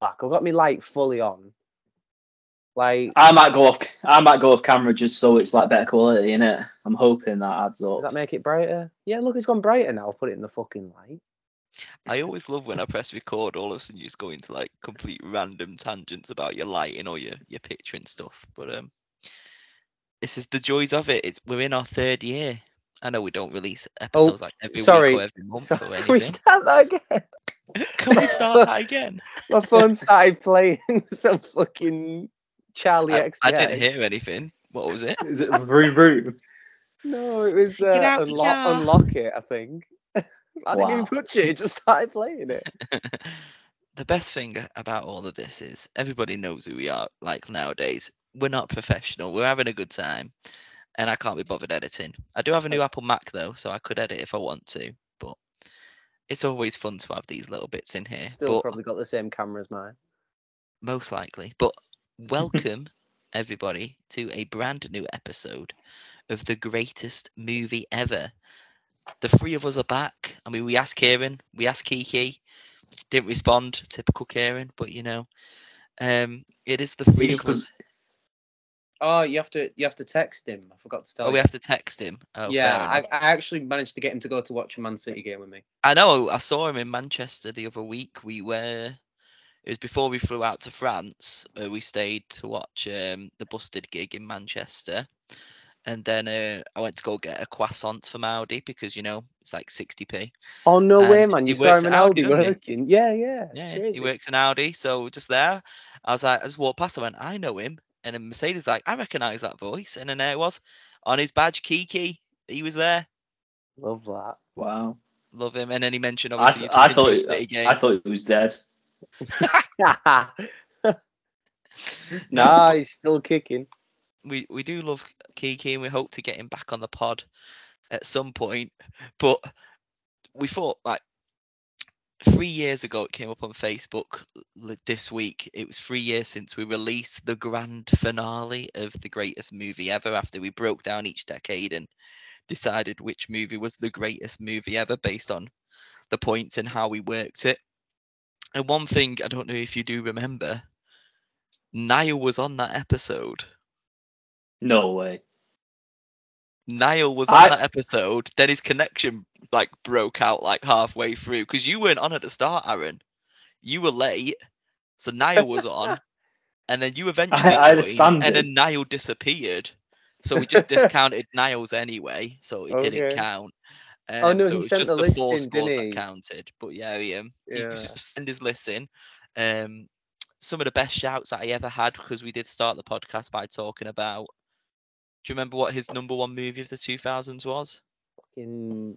black. I've got my light fully on. Like, I might go off. I might go off camera just so it's like better quality in it. I'm hoping that adds up. does that make it brighter? Yeah, look, it's gone brighter now. I've put it in the fucking light. I always love when I press record, all of a sudden you just go into like complete random tangents about your lighting or your, your picture and stuff. But um this is the joys of it. It's we're in our third year. I know we don't release episodes like every sorry. week or every month So, or can we start that again? Can we start that again? My phone started playing some fucking Charlie I, didn't hear anything. What was it? Is it vroom vroom? No, it was Get uh, out the unlock, unlock it. I think. I didn't even touch it. It just started playing it. the best thing about all of this is everybody knows who we are like nowadays we're not professional we're having a good time and i can't be bothered editing. I do have a new apple mac though so i could edit if i want to but it's always fun to have these little bits in here Still but probably got the same camera as mine. most likely but welcome everybody to a brand new episode of the greatest movie ever. The three of us are back. I mean we asked kieran we asked kiki didn't respond typical kieran but you know um it is the three of us Oh, you have to you have to text him. I forgot to tell oh you. we have to text him oh, yeah, I. I actually managed to get him to go to watch a Man City game with me. I know i saw him in manchester the other week we were it was before we flew out to france uh, we stayed to watch um the busted gig in manchester and then uh, I went to go get a croissant from Aldi because you know it's like 60p. Oh no way, man! You saw works him in Aldi, Aldi working. Yeah, yeah. Yeah, crazy. he works in Aldi, so just there, I was like, I just walked past. I went, I know him, and then Mercedes like, I recognise that voice, and then there it was on his badge, Kiki. He was there. Love that. Wow. Love him, and then he mentioned I, obviously th- I thought it, City game. I thought he was dead. nah, he's still kicking. we we do love Kiki, and we hope to get him back on the pod at some point. But we thought like three years ago, it came up on Facebook this week. It was three years since we released the grand finale of the greatest movie ever. After we broke down each decade and decided which movie was the greatest movie ever based on the points and how we worked it. And one thing I don't know if you do remember, Niall was on that episode. No way. Niall was on I- that episode, then his connection like broke out like halfway through because you weren't on at the start, Aaron. You were late, so Niall was on, and then you eventually I joined, and standard. then Niall disappeared. So we just discounted Niall's anyway, so it didn't count. Um, Oh, no, so he it was sent just the the, four in, scores that counted. But yeah, he, um, he Yeah. s- send his list in. Um, some of the best shouts that I ever had because we did start the podcast by talking about. Do you remember what his number one movie of the 2000s was? Fucking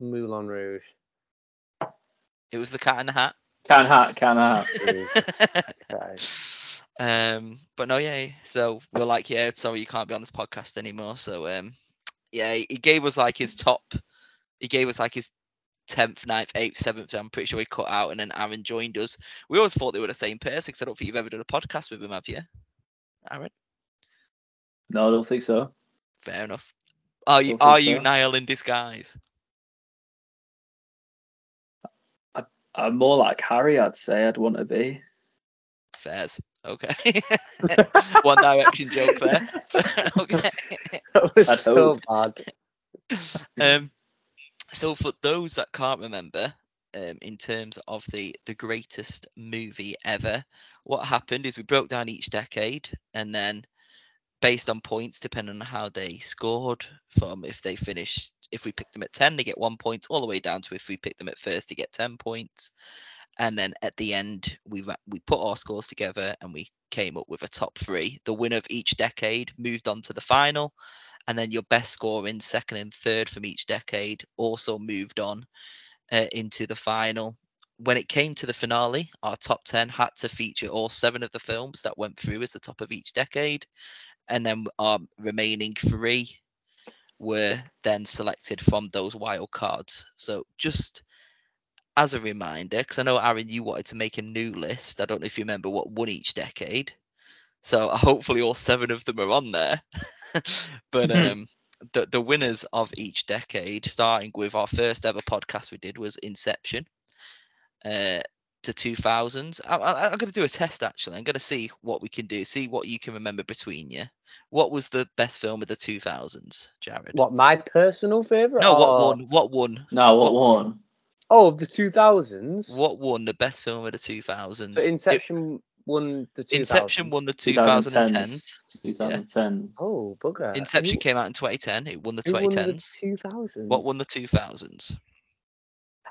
Moulin Rouge. It was The Cat in the Hat. Can hat, can hat. Jesus Christ. um, but no, yeah. So we're like, yeah, sorry, you can't be on this podcast anymore. So um, yeah, he he gave us like his top. He gave us like his tenth, 9th, eighth, seventh. I'm pretty sure he cut out, and then Aaron joined us. We always thought they were the same person because I don't think you've ever done a podcast with him, have you, Aaron? No, I don't think so. Fair enough. Are you Don't think are you so. Niall in disguise? I'm more like Harry, I'd say I'd want to be. Fairs. Okay. One direction joke there. okay. That was I'd so hope. bad. Um, so for those that can't remember, um, in terms of the the greatest movie ever, what happened is we broke down each decade, and then based on points, depending on how they scored, from if they finished, if we picked them at ten, they get one point, all the way down to if we picked them at first, they get ten points, and then at the end, we we put our scores together and we came up with a top three. The winner of each decade moved on to the final, and then your best score in second and third from each decade also moved on uh, into the final. When it came to the finale, our top 10 had to feature all seven of the films that went through as the top of each decade. And then our remaining three were then selected from those wild cards. So just as a reminder, because I know, Aaron, you wanted to make a new list. I don't know if you remember what won each decade. So hopefully all seven of them are on there. but Mhm. um, the the winners of each decade, starting with our first ever podcast we did was Inception. Uh, to 2000s. I, I, I'm going to do a test actually. I'm going to see what we can do, see what you can remember between you. What was the best film of the 2000s, Jarad? What my personal favorite? No, what or- won? What won? No, what What- one? Oh, of the two thousands. What won the best film of the 2000s? So It- Inception won the two Inception won the 2010s. 2010s. 2010. Oh, bugger! Inception Who- came out in 2010. It won the who won the 2010s. two thousands. What won the 2000s?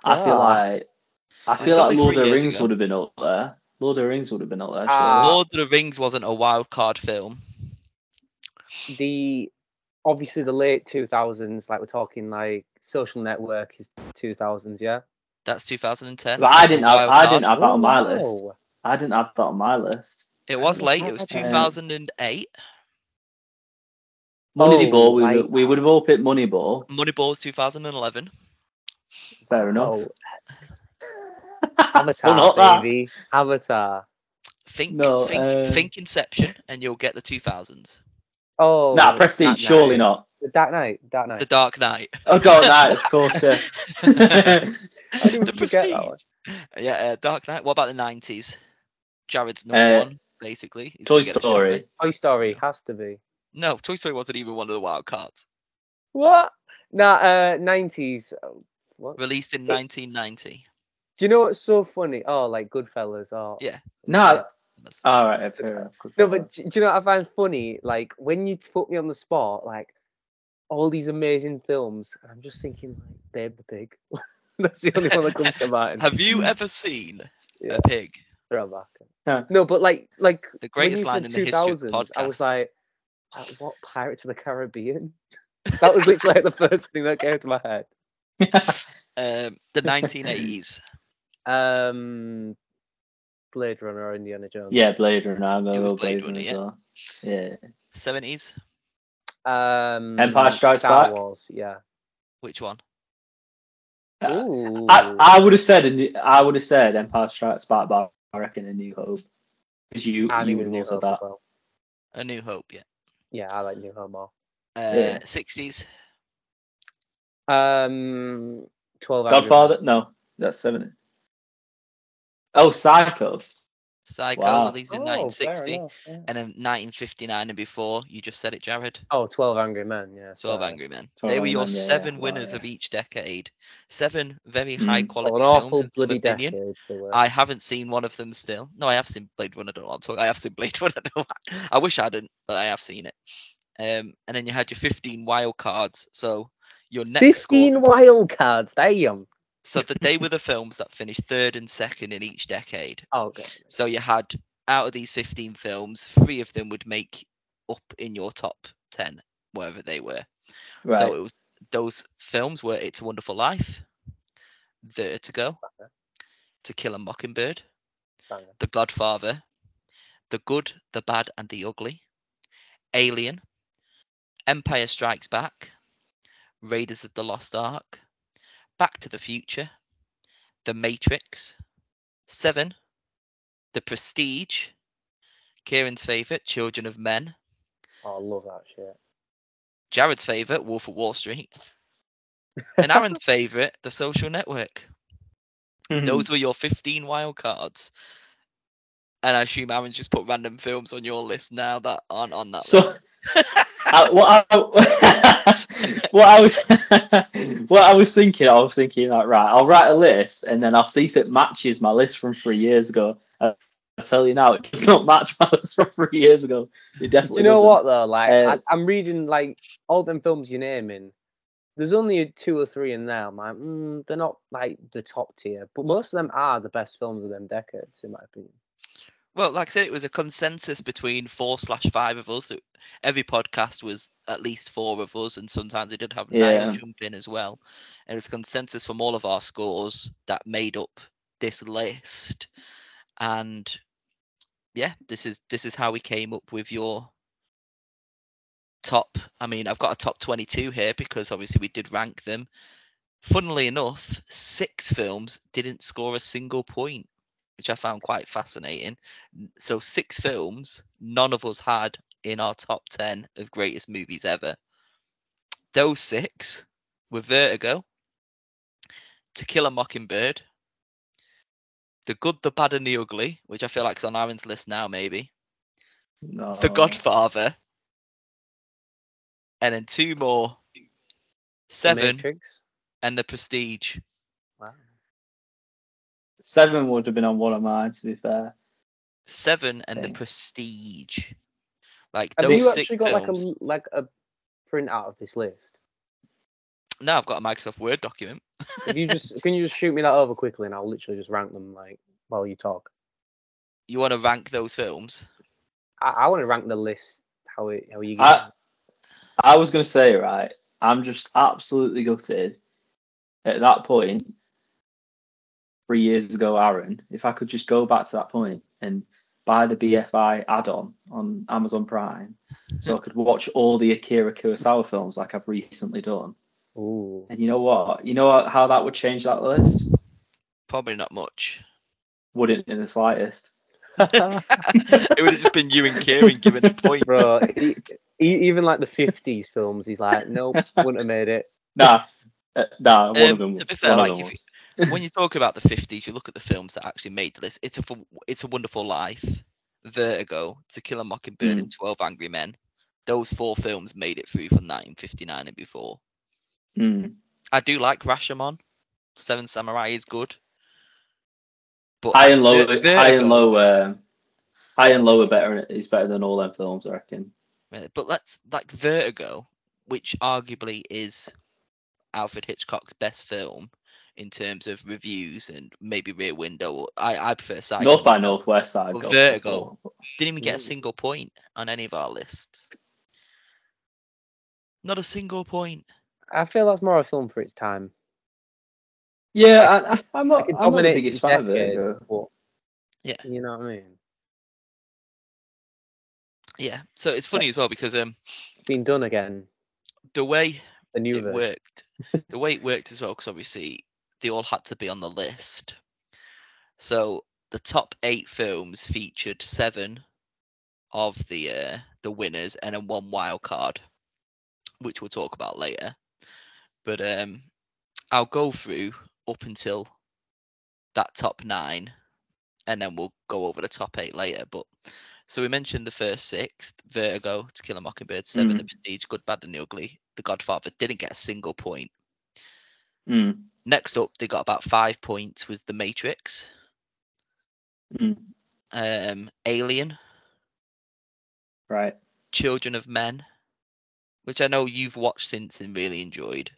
I feel Ah. like I feel like Lord of the Rings ago. would have been up there. Lord of the Rings would have been up there. Surely. Ah. Lord of the Rings wasn't a wild card film. the obviously the late two thousands? Like we're talking like Social Network is two thousands. Yeah. That's 2010. But I didn't have Wild I didn't have that on my list. wow. I didn't have that on my list. It was late. It was 2008. Moneyball, Oh, we, like- would we would have all picked Moneyball. Moneyball was 2011. Fair enough. Oh, Well, Avatar, not that. Avatar. Think, No, think, uh, think Inception, and you'll get the 2000s. Oh, Nah, Dark Prestige, surely Knight. not. The Dark Knight. Dark Knight. The Dark Knight. Oh god, that of course. Yeah. I didn't the forget Prestige. that one. Yeah, uh, Dark Knight. What about the 90s? Jarad's number Uh, one, basically. He's Toy the Story. Toy Story has to be. No, Toy Story wasn't even one of the wild cards. What? Nah, uh, nineties. What? Released in It- 1990. Do you know what's so funny? Oh, like Goodfellas. Oh, Yeah. No. That's- All right. Fair enough. No, but do do you know what I find funny? Like when you put me on the spot, like all these amazing films, and I'm just thinking like Babe the Pig. That's the only one that comes to mind. Have you ever seen Yeah. a pig? Throwback. No. No, but like like The when greatest you line in the history of the 2000s, I was like, like, what Pirates of the Caribbean? that was literally like the first thing that came to my head. Um, the 1980s. Um, Blade Runner or Indiana Jones. yeah, Blade Runner. I'm gonna go Blade Blade Runner Runner, as well. Yeah. 70s. Um, Empire Strikes Star Back? Wars. Yeah. Which one? Uh, Ooh. I, I would have said a new- I would have said Empire Strikes Back, but I reckon A New Hope. Because you I you think would have New also that. well. A New Hope, yeah. Yeah, I like New Hope more. Uh, Yeah. 60s. Um, Twelve. Angry Godfather? Men. No, that's seventy. Oh, Psycho. Psycho Wow. released in Oh, 1960. enough, yeah. And then 1959 and before, you just said it, Jarad. Oh, 12 Angry Men. Yeah. 12 sorry. Angry Men. 12 they were your Men, yeah, yeah. seven Wow, winners yeah. of each decade. Seven very Mm. high quality an films, awful in some bloody opinion. decade. I haven't seen one of them still. No, I have seen Blade Runner. I don't know what I'm. I have seen Blade Runner. no, I wish I hadn't, but I have seen it. Um, and then you had your 15 wild cards. So your next score- 15 wild cards. Damn. So that they were the films that finished third and second in each decade. Oh, okay. So you had out of these 15 films, three of them would make up in your top 10, wherever they were. Right. So it was those films were It's a Wonderful Life, Vertigo, Okay. To Kill a Mockingbird. The Godfather, The Good, the Bad, and the Ugly, Alien, Empire Strikes Back, Raiders of the Lost Ark, Back to the Future, The Matrix, Seven, The Prestige, Kieran's favourite, Children of Men, Oh, I love that shit. Jarad's favourite, Wolf of Wall Street, and Aaron's favourite, The Social Network. Mhm. Those were your 15 wild cards. And I assume Aaron's just put random films on your list now that aren't on that So- list. I, what, I, what I was what I was thinking, I was thinking like, right, I'll write a list and then I'll see if it matches my list from three years ago. I tell you now, it does not match my list from three years ago. It Do definitely. you know doesn't. what though? Like Uh, I, I'm reading like all them films you're naming. There's only two or three in there. I'm like, mm, they're not like the top tier, but most of them are the best films of them decades, in my opinion. Well, like I said, it was a consensus between four slash five of us. Every podcast was at least four of us, and sometimes it did have Yeah. nine jump in as well. And it was consensus from all of our scores that made up this list. And yeah, this is this is how we came up with your top. I mean, I've got a top twenty-two here because obviously we did rank them. Funnily enough, six films didn't score a single point, which I found quite fascinating. So six films, none of us had in our top ten of greatest movies ever. Those six were Vertigo, To Kill a Mockingbird, The Good, the Bad, and the Ugly, which I feel like is on Aaron's list now, maybe. No. The Godfather. And then two more. Seven Matrix. and The Prestige. Wow. Seven would have been on one of mine, to be fair. Seven and The Prestige. Like Have those you six actually got like a like a print out of this list? No, I've got a Microsoft Word document. If you just can you just shoot me that over quickly and I'll literally just rank them like while you talk. You want to rank those films? I, I want to rank the list. How it how you get. I, I was going to say, right, I'm just absolutely gutted at that point, three years ago, Aaron, if I could just go back to that point and buy the BFI add on on Amazon Prime so I could watch all the Akira Kurosawa films like I've recently done. Ooh. And you know what? You know what, how that would change that list? Probably not much. Wouldn't in the slightest. it would have just been you and Kieran giving a point. Bro, e- e- even like the fifties films, he's like, nope, wouldn't have made it. Nah, uh, nah, one Um, of them. to be fair, like if was. you, when you talk about the 50s, you look at the films that actually made the list. It's a it's a Wonderful Life, Vertigo, To Kill a Mockingbird, and Twelve Angry Men. Those four films made it through from 1959 and before. Mm. I do like Rashomon. Seven Samurai is good. But High and low, Ver- high and low, um, high and low are better. Is better than all them films, I reckon. But let's like Vertigo, which arguably is Alfred Hitchcock's best film in terms of reviews and maybe Rear Window. I I prefer Psycho. North by. Northwest, I'd Vertigo. Didn't even get a single point on any of our lists. Not a single point. I feel that's more a film for its time. Yeah, I, I, I'm not. Like I'm not the dominates biggest its fan of decade, Vertigo. but Yeah. you know what I mean. Yeah. So it's funny as well because um It's been done again. the way The new it version. worked, the way it worked as well, because obviously they all had to be on the list. So the top eight films featured seven of the uh, the winners and then one wild card, which we'll talk about later. But um, I'll go through up until that top nine, and then we'll go over the top eight later. But so we mentioned the first six: Vertigo, To Kill a Mockingbird, Seven, The Prestige, Good, Bad, and the Ugly. The Godfather didn't get a single point. Mm, Next up, they got about five points. Was The Matrix, mm, um, Alien, right. Children of Men, which I know you've watched since and really enjoyed,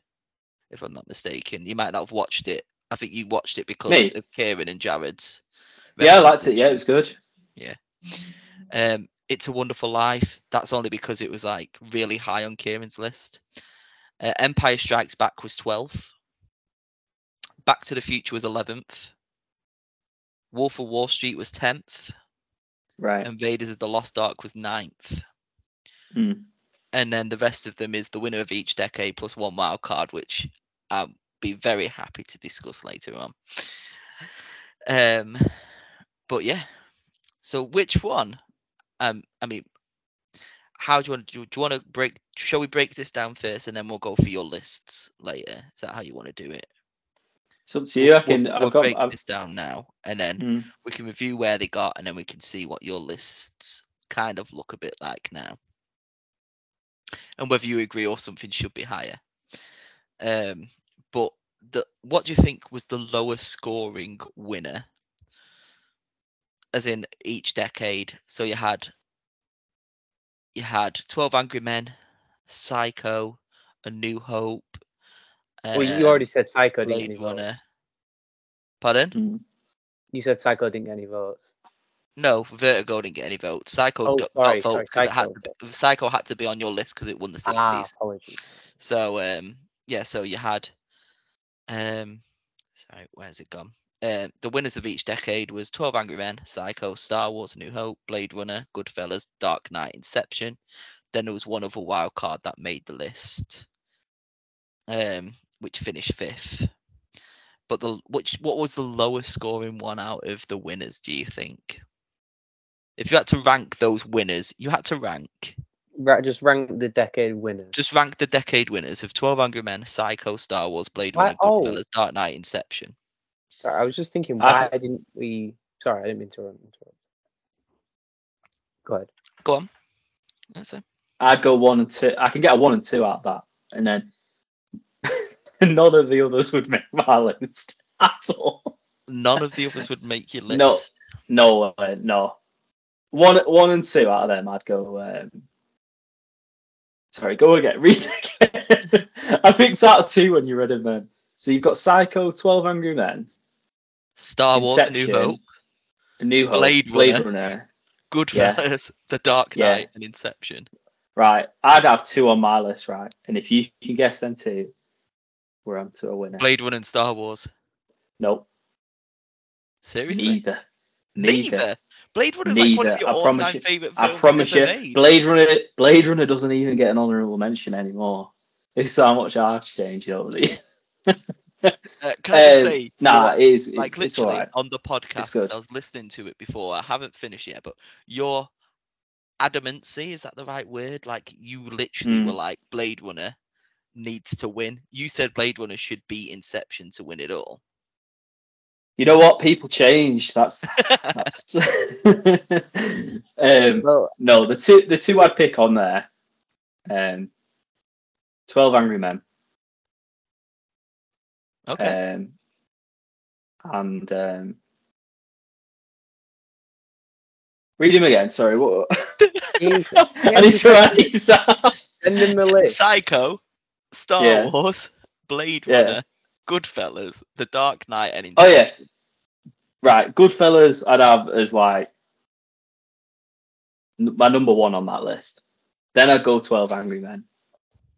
if I'm not mistaken. You might not have watched it. I think you watched it because Me? of Kieran and Jarad's. Yeah, I liked it. Yeah, it was good. Yeah. Um, It's a Wonderful Life. That's only because it was like really high on Kieran's list. Uh, Empire Strikes Back was 12th. Back to the Future was 11th. Wolf of Wall Street was 10th. Right. Invaders of the Lost Ark was 9th. Mm. And then the rest of them is the winner of each decade plus one wild card, which I'll be very happy to discuss later on. Um, but yeah. So which one? Um, I mean, how do you want to do? Do you want to break? Shall we break this down first, and then we'll go for your lists later? Is that how you want to do it? It's up to you. I can. We'll, I've we'll got. break I've, this down now, and then mm, we can review where they got, and then we can see what your lists kind of look a bit like now, and whether you agree or something should be higher. Um, but the what do you think was the lowest scoring winner? As in each decade. So you had you had Twelve Angry Men, Psycho, A New Hope. Well, you already said Psycho didn't get Blade any votes. Runner. Pardon? mm. You said Psycho didn't get any votes. No, Vertigo didn't get any votes. Psycho Oh, d- sorry, got sorry, votes because it had Psycho. to be, Psycho had to be on your list because it won the sixties. Ah, apologies. So um, yeah, so you had um, sorry, where's it gone? Um, the winners of each decade was Twelve Angry Men, Psycho, Star Wars: New Hope, Blade Runner, Goodfellas, Dark Knight, Inception. Then there was one other wild card that made the list, um, which finished fifth. But the which what was the lowest scoring one out of the winners? Do you think? If you had to rank those winners, you had to rank Right, just rank the decade winners. just rank the decade winners of 12 Angry Men, Psycho, Star Wars, Blade Why- Runner, oh. Goodfellas, Dark Knight, Inception. Sorry, I was just thinking, I why didn't we? Sorry, I didn't mean to interrupt. Go ahead. Go on. That's it. I'd go one and two. I can get a one and two out of that, and then none of the others would make my list at all. None of the others would make your list. No. No, uh, no. One, one and two out of them, I'd go. Um, sorry, go again. Read again. I picked out of two when you read them. Then. So you've got Psycho, Twelve Angry Men, Star Wars: A New Inception, Hope, New Hope, Blade Blade Runner. Runner. Goodfellas, The Dark Yeah. Knight, and Inception. Right, I'd have two on my list, right? And if you can guess them two, we're on to a winner. Blade Runner and Star Wars. Nope, Seriously? neither. Neither. Neither. Blade Runner is like one of your I all-time promise you- I promise you, made. Blade Runner, Blade Runner doesn't even get an honorable mention anymore. It's how much I've changed over the years. Uh, can I Um, say, Nah, it is. like it's, it's literally on the podcast. I was listening to it before. I haven't finished yet, but your adamancy is that the right word? Like you literally Mm. were like Blade Runner needs to win. You said Blade Runner should be Inception to win it all. You know what? People change. That's that's. um, Well, no, the two the two I'd pick on there. Um, Twelve Angry Men. okay. Um, and um, read him again. Sorry, what? he's I need to write these down. sending the list. Psycho, Star Yeah. Wars, Blade Yeah. Runner, Goodfellas, The Dark Knight, and Oh yeah, right. Goodfellas, I'd have as like n- my number one on that list. Then I'd go Twelve Angry Men,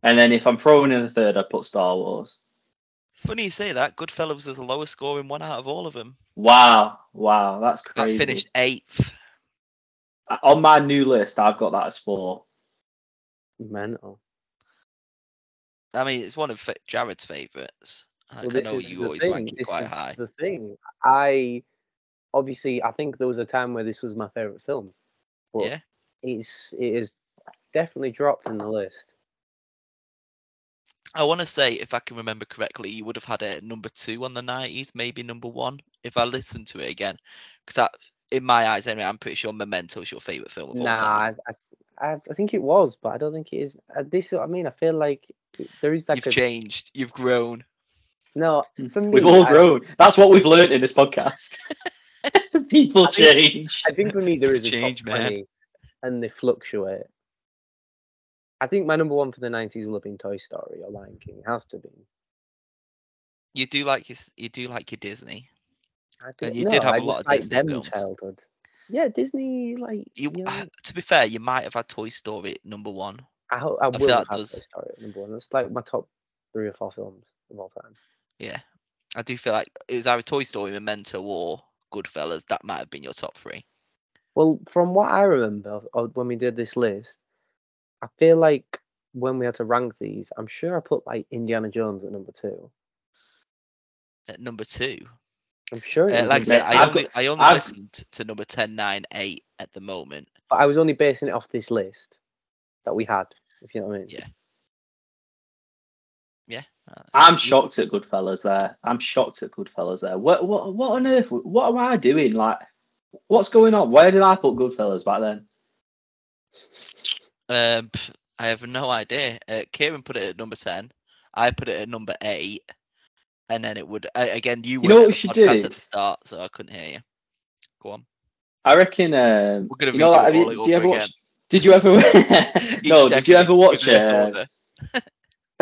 and then if I'm throwing in a third, I'd put Star Wars. Funny you say that. Goodfellas is the lowest scoring one out of all of them. Wow, wow, that's That crazy. finished eighth. Uh, on my new list. I've got that as four. Mental. I mean, it's one of Jarad's favourites. I, Well, I know you always thing, rank it this quite is high. The thing, I obviously I think there was a time where this was my favorite film, but Yeah. it's it is definitely dropped in the list. I want to say, if I can remember correctly, you would have had it at number two on the 90s, maybe number one, if I listen to it again. Because in my eyes, anyway, I'm pretty sure Memento is your favourite film of all Nah, time. I, I I think it was, but I don't think it is. Uh, this I mean, I feel like there is like You've a changed. You've grown. no for me. We've all I- grown. That's what we've learned in this podcast. People I think- change. I think for me there is a Change, top man. twenty, and they fluctuate. I think my number one for the nineties will have been Toy Story or Lion King. It has to be. You do like your, you do like your Disney. I And did, you no, did have I a lot of like Disney them films. childhood. Yeah, Disney like You, you know, uh, to be fair, you might have had Toy Story number one. I, ho- I feel will have does- Toy Story number one. That's like my top three or four films of all time. Yeah, I do feel like it was either Toy Story, Memento, or Goodfellas. That might have been your top three. Well, from what I remember of when we did this list, I feel like when we had to rank these, I'm sure I put like Indiana Jones at number two. At number two, I'm sure. Uh, like I said, I only got- I only I've- listened to number 10, 9, 8 at the moment. but I was only basing it off this list that we had. If you know what I mean. Yeah. Yeah. I'm shocked at Goodfellas there. I'm shocked at Goodfellas there. What what what on earth? What am I doing? Like, what's going on? Where did I put Goodfellas back then? Um, I have no idea. Uh, Kieran put it at number ten. I put it at number eight, and then it would uh, again. You, You know what we should do? at the start, so I couldn't hear you. Go on. I reckon. Um, We're gonna you know, redo like, it you- all did you ever again. watch? Did you ever? No. Did you ever watch? Uh,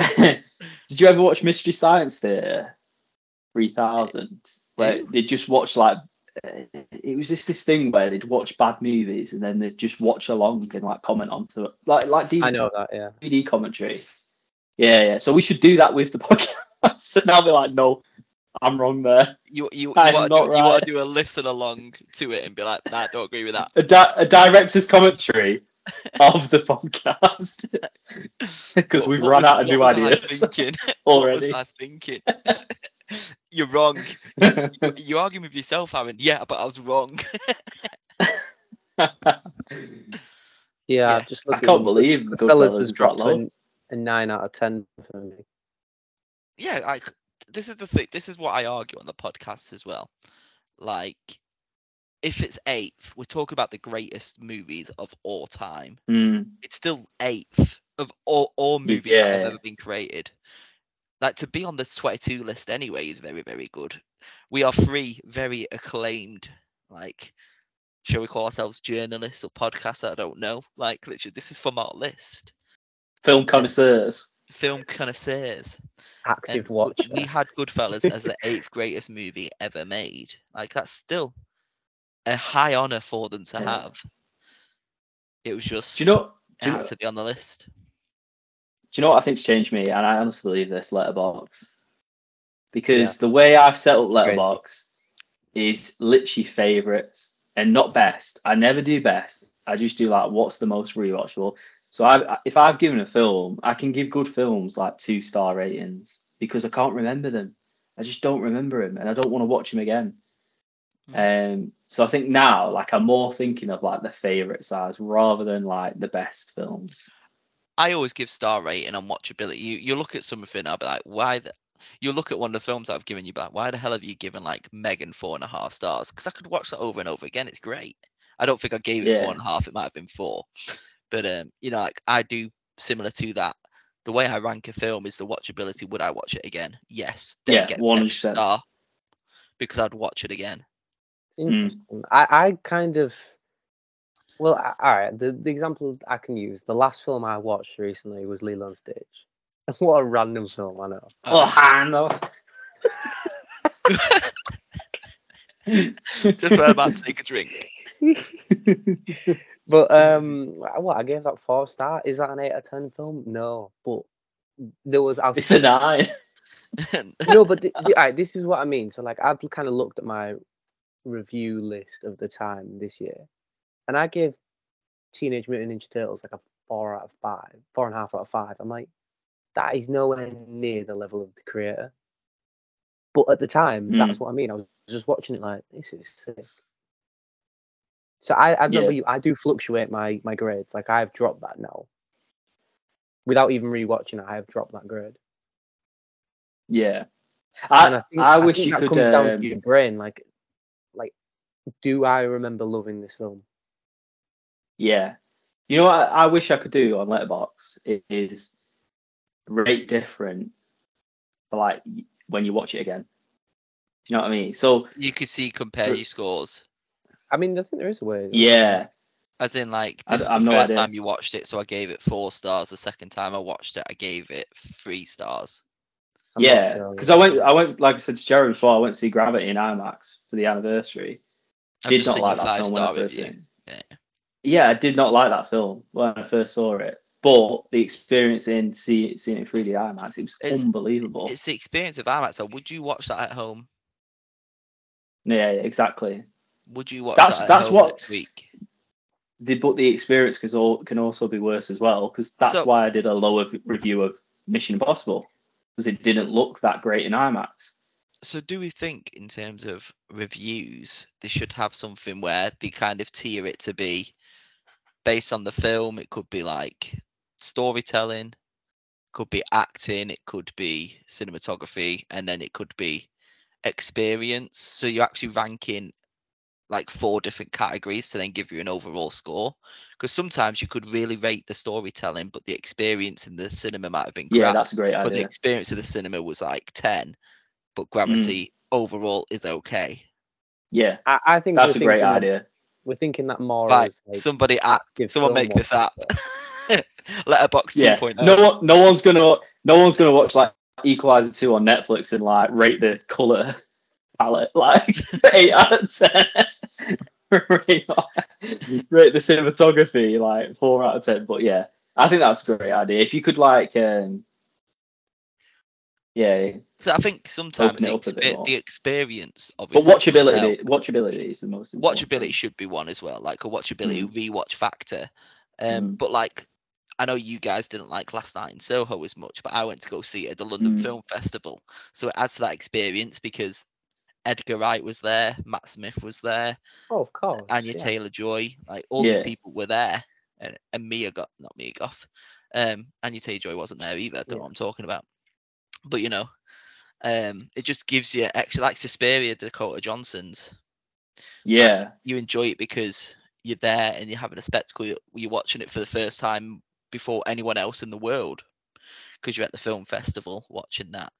did you ever watch Mystery Science Theater 3000? Where Ew. they just watch like uh, it was just this thing where they'd watch bad movies and then they'd just watch along and like comment onto it, like like DVD, I know that. Yeah. DVD commentary. Yeah, yeah. So we should do that with the podcast. And I'll be like, no, I'm wrong there. You you, you I'm want to not do, you want right. to do a listen along to it and be like, nah, don't agree with that. A, di- a director's commentary of the podcast because we've run was- out of new what was I ideas thinking? already. What was I thinking? You're wrong. You- You're arguing with yourself, Aaron. Yeah, but I was wrong. Yeah, Yeah, I've just I can't believe the fellas has dropped to low. an- a nine out of ten for me. Yeah, like this is the thing. This is what I argue on the podcast as well. Like, if it's eighth, we're talking about the greatest movies of all time. Mm, It's still eighth of all, all movies that have ever been created. Like to be on the 22 list anyway is very, very good. We are three very acclaimed, like, shall we call ourselves journalists or podcasts? I don't know. Like, literally, this is from our list. film connoisseurs. Film connoisseurs. Active watch. We had Goodfellas as the eighth greatest movie ever made. Like that's still a high honor for them to Yeah. have. It was just Do you know? it Do you know, to be on the list. do you know what I think's changed me? And I honestly believe this Letterboxd because the way I've set up Letterboxd is literally favorites and not best. I never do best. I just do like what's the most rewatchable. So I, if I've given a film, I can give good films like two star ratings because I can't remember them. I just don't remember them, and I don't want to watch them again. Um, so I think now, like, I'm more thinking of like the favorite size rather than like the best films. I always give star rating on watchability. You you look at something, I'll be like, why the you look at one of the films that I've given you, be like, why the hell have you given like Megan four and a half stars? Because I could watch that over and over again. It's great. I don't think I gave it four Yeah. and a half. It might have been four, but um, you know, like I do similar to that. The way I rank a film is the watchability. Would I watch it again? Yes. Did Yeah, it get an extra 100%. star? Because I'd watch it again. It's interesting. I, I kind of, well, a- all right. The, the example I can use, the last film I watched recently was Lilo and Stitch. what a random film, I know. Oh, I know. Just about to take a drink. But um, what I gave that four star. Is that an eight or ten film? No, but there was. I was It's a nine. no, but the, the, alright, this is what I mean. So like I've kind of looked at my review list of the time this year, and I gave Teenage Mutant Ninja Turtles like a four out of five, four and a half out of five. I'm like, that is nowhere near the level of the creator. But at the time, that's what I mean. I was just watching it like, this is sick. So I, I remember Yeah. you. I do fluctuate my my grades. Like I've dropped that now, without even rewatching it. I have dropped that grade. Yeah. and I, I think I, I wish think you that could. comes down um, to your brain. Like, like, do I remember loving this film? Yeah. You know what I, I wish I could do on Letterboxd is rate different for like when you watch it again. Do you know what I mean? So you could see compare your scores. I mean, I think there is a way. yeah, As in, like, this d- is the no first idea. time you watched it, so I gave it four stars. The second time I watched it, I gave it three stars. I'm not yeah. sure. Because I went, I went, like I said to Jarad before, I went to see Gravity in IMAX for the anniversary. I've did not like that film when I first seen. Yeah. Yeah, I did not like that film when I first saw it. But the experience in see, seeing it in 3D IMAX, it was It's- unbelievable. It's the experience of IMAX. So, would you watch that at home? yeah, yeah, exactly. Would you watch That's- that at that's what- next week? the but the experience can, all, can also be worse as well because that's So- why I did a lower review of Mission Impossible because it didn't look that great in IMAX. So, do we think, in terms of reviews, they should have something where they kind of tier it to be based on the film? It could be like storytelling, could be acting, it could be cinematography, and then it could be experience. So, you're actually ranking like four different categories to then give you an overall score. Because sometimes you could really rate the storytelling, but the experience in the cinema might have been Yeah, that's a great but the experience of the cinema was like 10 Mm. but gravity overall is okay Yeah, I, I think that's a great that- idea. We're thinking that more right as like somebody app active someone make this app Letterboxd Yeah, 2.0 no one, no one's gonna, no one's gonna watch like Equalizer two on Netflix and like rate the color palette like eight out of ten. rate, rate the cinematography like four out of ten. But yeah, I think that's a great idea. If you could like, um, yeah, so i think sometimes the, up a bit expe- more. the experience obviously would watchability, watchability is the most important watchability should be one as well like a watchability rewatch factor um Mm. but like I know you guys didn't like Last Night in Soho as much, but I went to go see it at the London Mm. Film Festival. So it adds to that experience because Edgar Wright was there, Matt Smith was there, Oh, of course. Anya yeah. Taylor Joy, like all these people were there, and, and Mia got not Mia Goth, um, Anya Taylor Joy wasn't there either. I don't know what I'm talking about, but you know, Um, it just gives you extra like Suspiria, Dakota Johnson's. Yeah, You enjoy it because you're there and you're having a spectacle. You're, you're watching it for the first time before anyone else in the world because you're at the film festival watching that.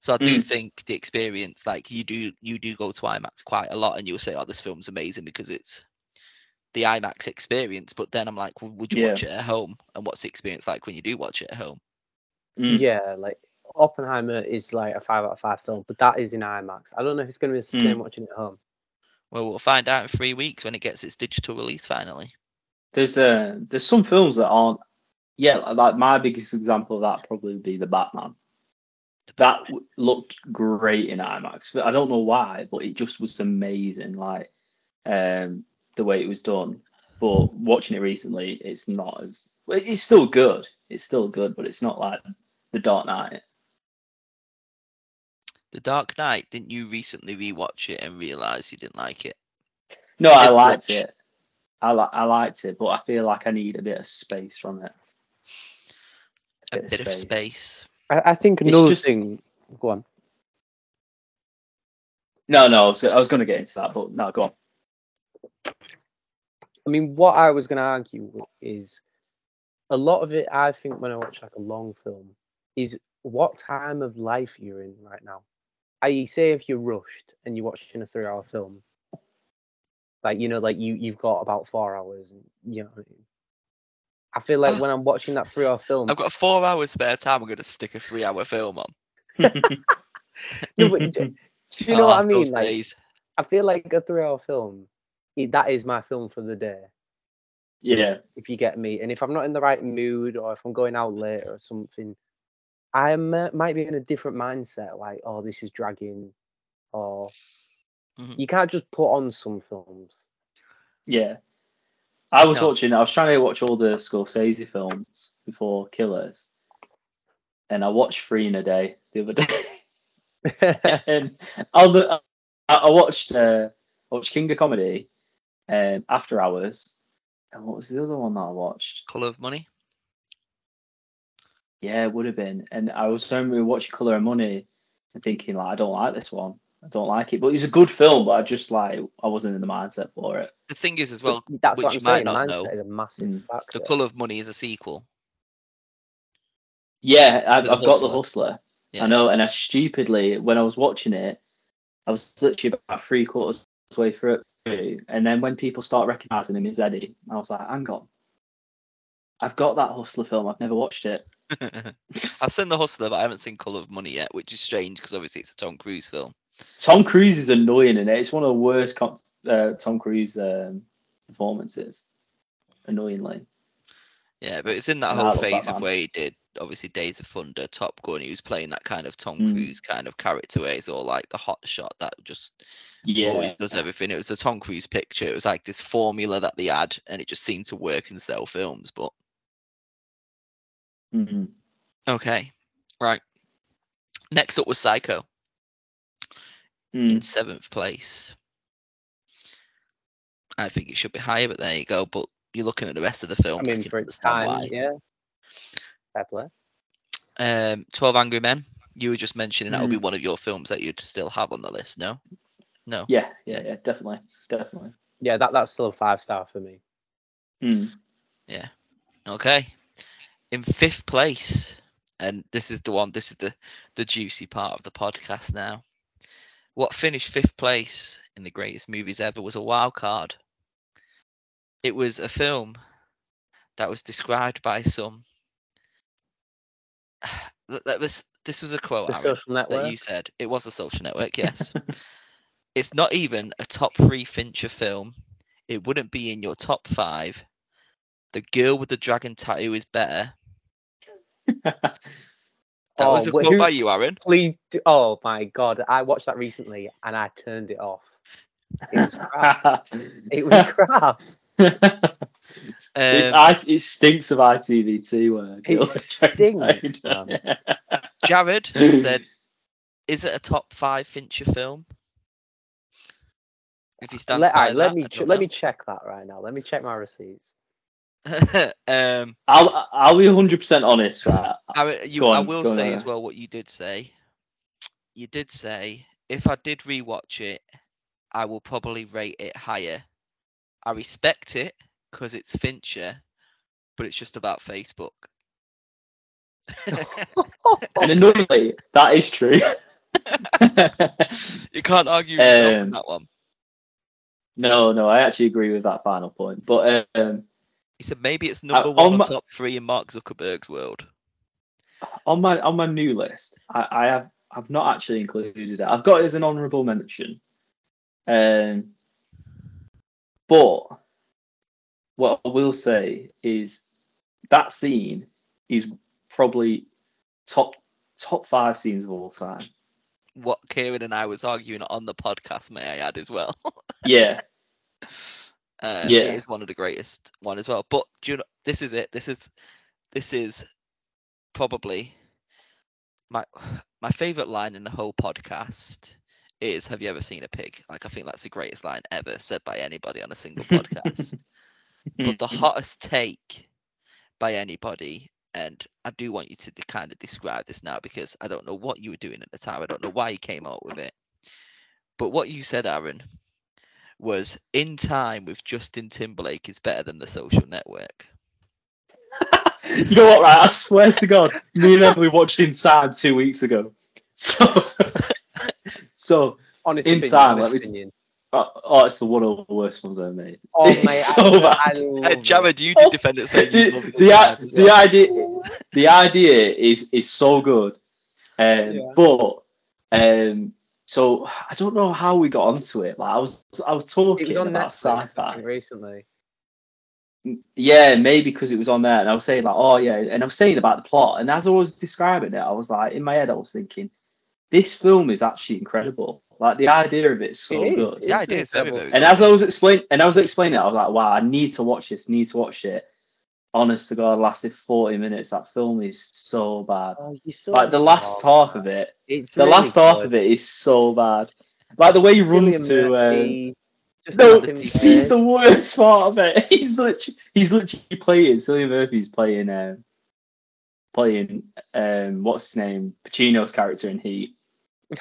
So I do Mm. think the experience, like you do, you do go to IMAX quite a lot, and you'll say, "Oh, this film's amazing" because it's the IMAX experience. But then I'm like, well, would you Yeah. watch it at home? And what's the experience like when you do watch it at home? Mm. Yeah, like Oppenheimer is like a five out of five film, but that is in IMAX. I don't know if it's going to be the same Mm. watching it at home. Well, we'll find out in three weeks when it gets its digital release finally. There's uh, there's some films that aren't. Yeah, like my biggest example of that probably would be the Batman. That w- looked great in IMAX. I don't know why, but it just was amazing. Like um, the way it was done. But watching it recently, it's not as. It's still good. It's still good, but it's not like the Dark Knight. The Dark Knight, didn't you recently rewatch it and realize you didn't like it? No, I liked rich. it. I li- I liked it, but I feel like I need a bit of space from it. A bit of space. I, I think It's another just- thing. Go on. No, no, I was, I was going to get into that, but no, go on. I mean, what I was going to argue is a lot of it. I think when I watch like a long film, is what time of life you're in right now. I say if you're rushed and you're watching a three-hour film, like you know, like you you've got about four hours, and you know. What I feel like Ah. when I'm watching that three-hour film, I've got four hours spare time. I'm going to stick a three-hour film on. No, but do, do you know what Ah, I mean? Like, days. I feel like a three-hour film. It, that is my film for the day. yeah, if you get me. And if I'm not in the right mood or if I'm going out late or something, I m- might be in a different mindset. Like, oh, this is dragging, or Mhm. you can't just put on some films. yeah. I was No. watching. I was trying to watch all the Scorsese films before Killers, and I watched three in a day the other day. and on the, I, I watched. Uh, I watched King of Comedy, um, After Hours, and what was the other one that I watched? Color of Money. Yeah, it would have been. And I was remember watching Color of Money and thinking like, I don't like this one. I don't like it. But it was a good film, but I just like I wasn't in the mindset for it. The thing is, as But well, that's which what I'm you might saying. not Mindset know, is a massive Mm. factor. The Color of Money is a sequel. Yeah, I, I've The got the Hustler. Hustler. Yeah. I know, and I stupidly when I was watching it, I was literally about three quarters of the way through it, and then when people start recognizing him as Eddie, I was like, hang on, I've got that Hustler film. I've never watched it. I've seen The Hustler, but I haven't seen Color of Money yet, which is strange because obviously it's a Tom Cruise film. Tom Cruise is annoying in it. It's one of the worst con- uh, Tom Cruise um, performances. Annoyingly, Yeah, but it's in that whole phase of where he did obviously Days of Thunder, Top Gun. He was playing that kind of Tom Mm. Cruise kind of character where he's all like the hot shot that just yeah, always does everything. It was a Tom Cruise picture. It was like this formula that they had, and it just seemed to work and sell films. But Mhm. okay, right. Next up was Psycho Mm. in seventh place. I think it should be higher, but there you go. But you're looking at the rest of the film. I mean, for its time, why. yeah. Fair play. Um, Twelve Angry Men. You were just mentioning that would be Mm. one of your films that you'd still have on the list. No, no. yeah, yeah, yeah, definitely, definitely. Yeah, that, that's still a five star for me. Mm. Yeah. Okay. In fifth place, and this is the one. This is the the juicy part of the podcast now. What finished fifth place in the greatest movies ever was a wild card. It was a film that was described by some. That that was this was a quote The Aaron, social that you said. It was a social network, yes. it's not even a top three Fincher film. It wouldn't be in your top five. The girl with the dragon tattoo is better. That Oh, was a wh- quote who- by you, Aaron. Please, do, oh my god, I watched that recently and I turned it off. It was crap. it was crap. Um, I, it stinks of ITV2. Uh, It Girl stinks, Outside. Jarad said, "Is it a top five Fincher film?" If he stands Let, by alright, let me I ch- let me check that right now. Let me check my receipts. um, I'll I'll be 100 percent honest, right? Aaron, you, Go I will go on, say as well what you did say. you did say if I did rewatch it, I will probably rate it higher. I respect it because it's Fincher, but it's just about Facebook. And annoyingly, that is true. you can't argue with Um, that one. no, no, I actually agree with that final point. But um, He said maybe it's number on one or my- top three in Mark Zuckerberg's world. on my on my new list, I, I have I've not actually included it. I've got it as an honourable mention. Um, but what I will say is that scene is probably top top five scenes of all time. What Kieran and I was arguing on the podcast, may I add as well. Yeah, Uh, Yeah. it is one of the greatest one as well. But do you know, this is it. This is this is probably my my favorite line in the whole podcast is "Have you ever seen a pig?" Like I think that's the greatest line ever said by anybody on a single podcast. but the hottest take by anybody, and I do want you to kind of describe this now because I don't know what you were doing at the time. I don't know why you came up with it. But what you said, Aaron, was in time with Justin Timberlake is better than the social network. you know what? Right, I swear to God, me and Emily watched Inside two weeks ago. So, so Honest In opinion, time, honest let me- opinion. oh, oh, it's the one of the worst ones I've made. Oh It's mate, so I, bad. I Uh. Jarad, you did defend it saying you the, love the, i- time the well. idea the idea is is so good um Yeah. but um so i don't know how we got onto it like i was i was talking It was on about Netflix sci-fi recently. Mm, yeah maybe because it was on there and i was saying like oh yeah and i was saying about the plot and as i was describing it i was like in my head i was thinking this film is actually incredible like the idea of it is so It is, good it's Yeah, an it is very, incredible very and as I was explaining, and I was explaining it, I was like, "Wow, I need to watch this. Need to watch it." Honest to God, lasted forty minutes. That film is so bad. Oh, saw Like the last half of it, It's the really last half of it is so bad. Like the way he Cillian runs to. Um, Murphy, just no, he's the worst part of it. He's literally, he's literally playing. Cillian Murphy's playing, um, playing, um, what's his name, Pacino's character in Heat.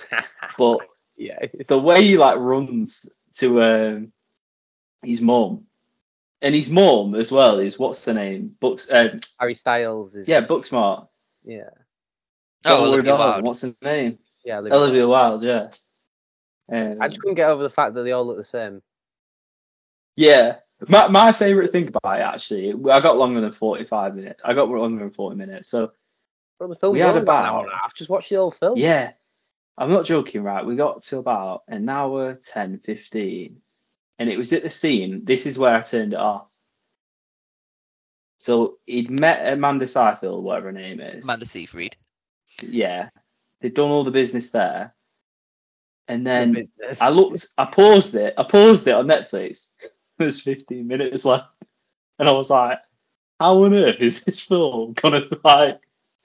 But yeah, the way he like runs to um his mum and his mom as well is what's the name books um, Harry Styles is yeah booksmart yeah Oh, Olivia about. Wilde. what's the name yeah. Olivia olivia wilde yeah um, I just couldn't get over the fact that they all look the same. yeah my, my favorite thing about it actually i got longer than 45 minutes i got longer than 40 minutes so Well, the film's We had only about an hour about- and a half. Just watched the whole film. yeah i'm not joking right we got to about an hour 10 15 and it was at the scene this is where i turned it off so he'd met amanda seyfield whatever her name is Amanda Seyfried. yeah they'd done all the business there and then business. i looked i paused it i paused it on netflix there's 15 minutes left and i was like how on earth is this film gonna like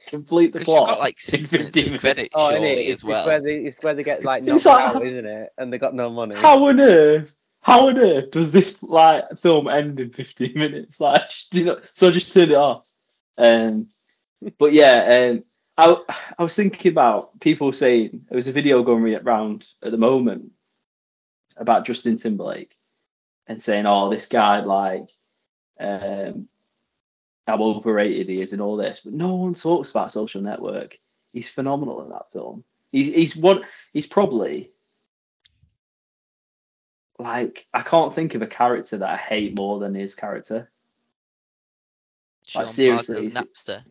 complete the Because you've plot got like in six minutes 15 of credits Oh, surely it's, as well. It's where, they, it's where they get like It's knocked like- out, isn't it? And they got no money. How on earth? How on earth does this like film end in 15 minutes? Like, you know, so I just turned it off. Um, but yeah, um, I I was thinking about people saying there was a video going around at the moment about Justin Timberlake and saying, "Oh, this guy like um, how overrated he is and all this," but no one talks about Social Network. He's phenomenal in that film. He's he's one. He's probably like I can't think of a character that I hate more than his character. Sean seriously, Napster.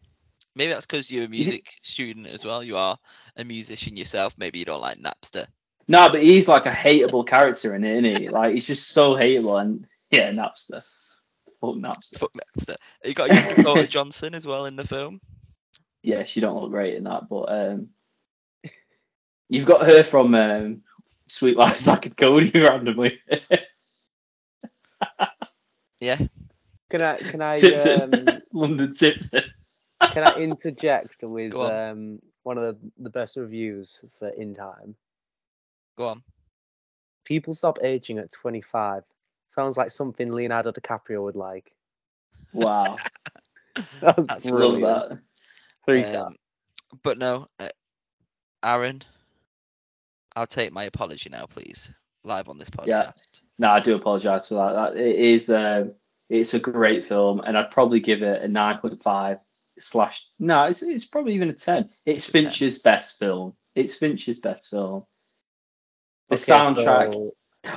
Maybe that's because you're a music student as well. You are a musician yourself. Maybe you don't like Napster. No, but he's like a hateable character in it, isn't he? Like he's just so hateable and yeah, Napster. Fuck Napster. Fuck Napster. You got Dakota Johnson as well in the film. Yeah, she don't look great in that, but um you've got her from um Suite Life Zack and Cody randomly. Yeah. Can I can I Tipton. um, London Tipton. can I interject with on. um, one of the, the best reviews for In Time? Go on. People stop aging at 25. Sounds like something Leonardo DiCaprio would like. Wow. That was That's Love brilliant. that. Three star. Um, but no, uh, Aaron, I'll take my apology now, please. Live on this podcast. Yeah. No, I do apologise for that. that. It is um, it's a great film, and I'd probably give it a nine point five slash. No, it's it's probably even a ten. It's It's a 10. Fincher's best film. It's Fincher's best film. The Okay, soundtrack. so-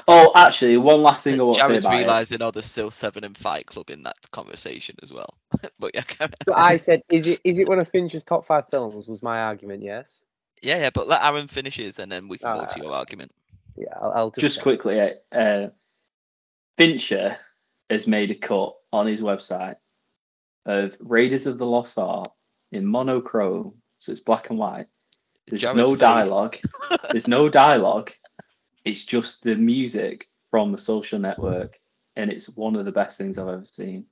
Oh, actually, one last thing I want to say Jarad's about it. realising, oh, there's still Seven and Fight Club in that conversation as well. but yeah, So. I said, is it is it one of Fincher's top five films? Was my argument, yes. Yeah, yeah. But let Aaron finishes, and then we can go to your argument. Yeah, I'll, I'll just, Just quickly, uh, uh, Fincher has made a cut on his website of Raiders of the Lost Ark in monochrome, so it's black and white. There's Jarad's no face. dialogue. There's no dialogue. It's just the music from the social network, and it's one of the best things I've ever seen.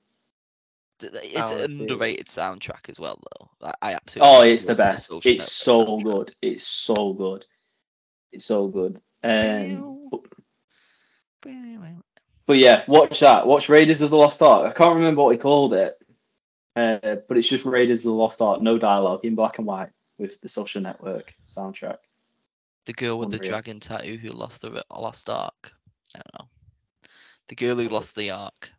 It's an underrated this. soundtrack as well, though. I, absolutely. Oh, it's the the best. Social It's so soundtrack. good. It's so good. It's so good. Um, but, but yeah, watch that. Watch Raiders of the Lost Ark. I can't remember what he called it, uh, but it's just Raiders of the Lost Ark, no dialogue, in black and white with the Social Network soundtrack. The girl with the dragon tattoo who lost the lost ark. I don't know. The girl who lost the ark.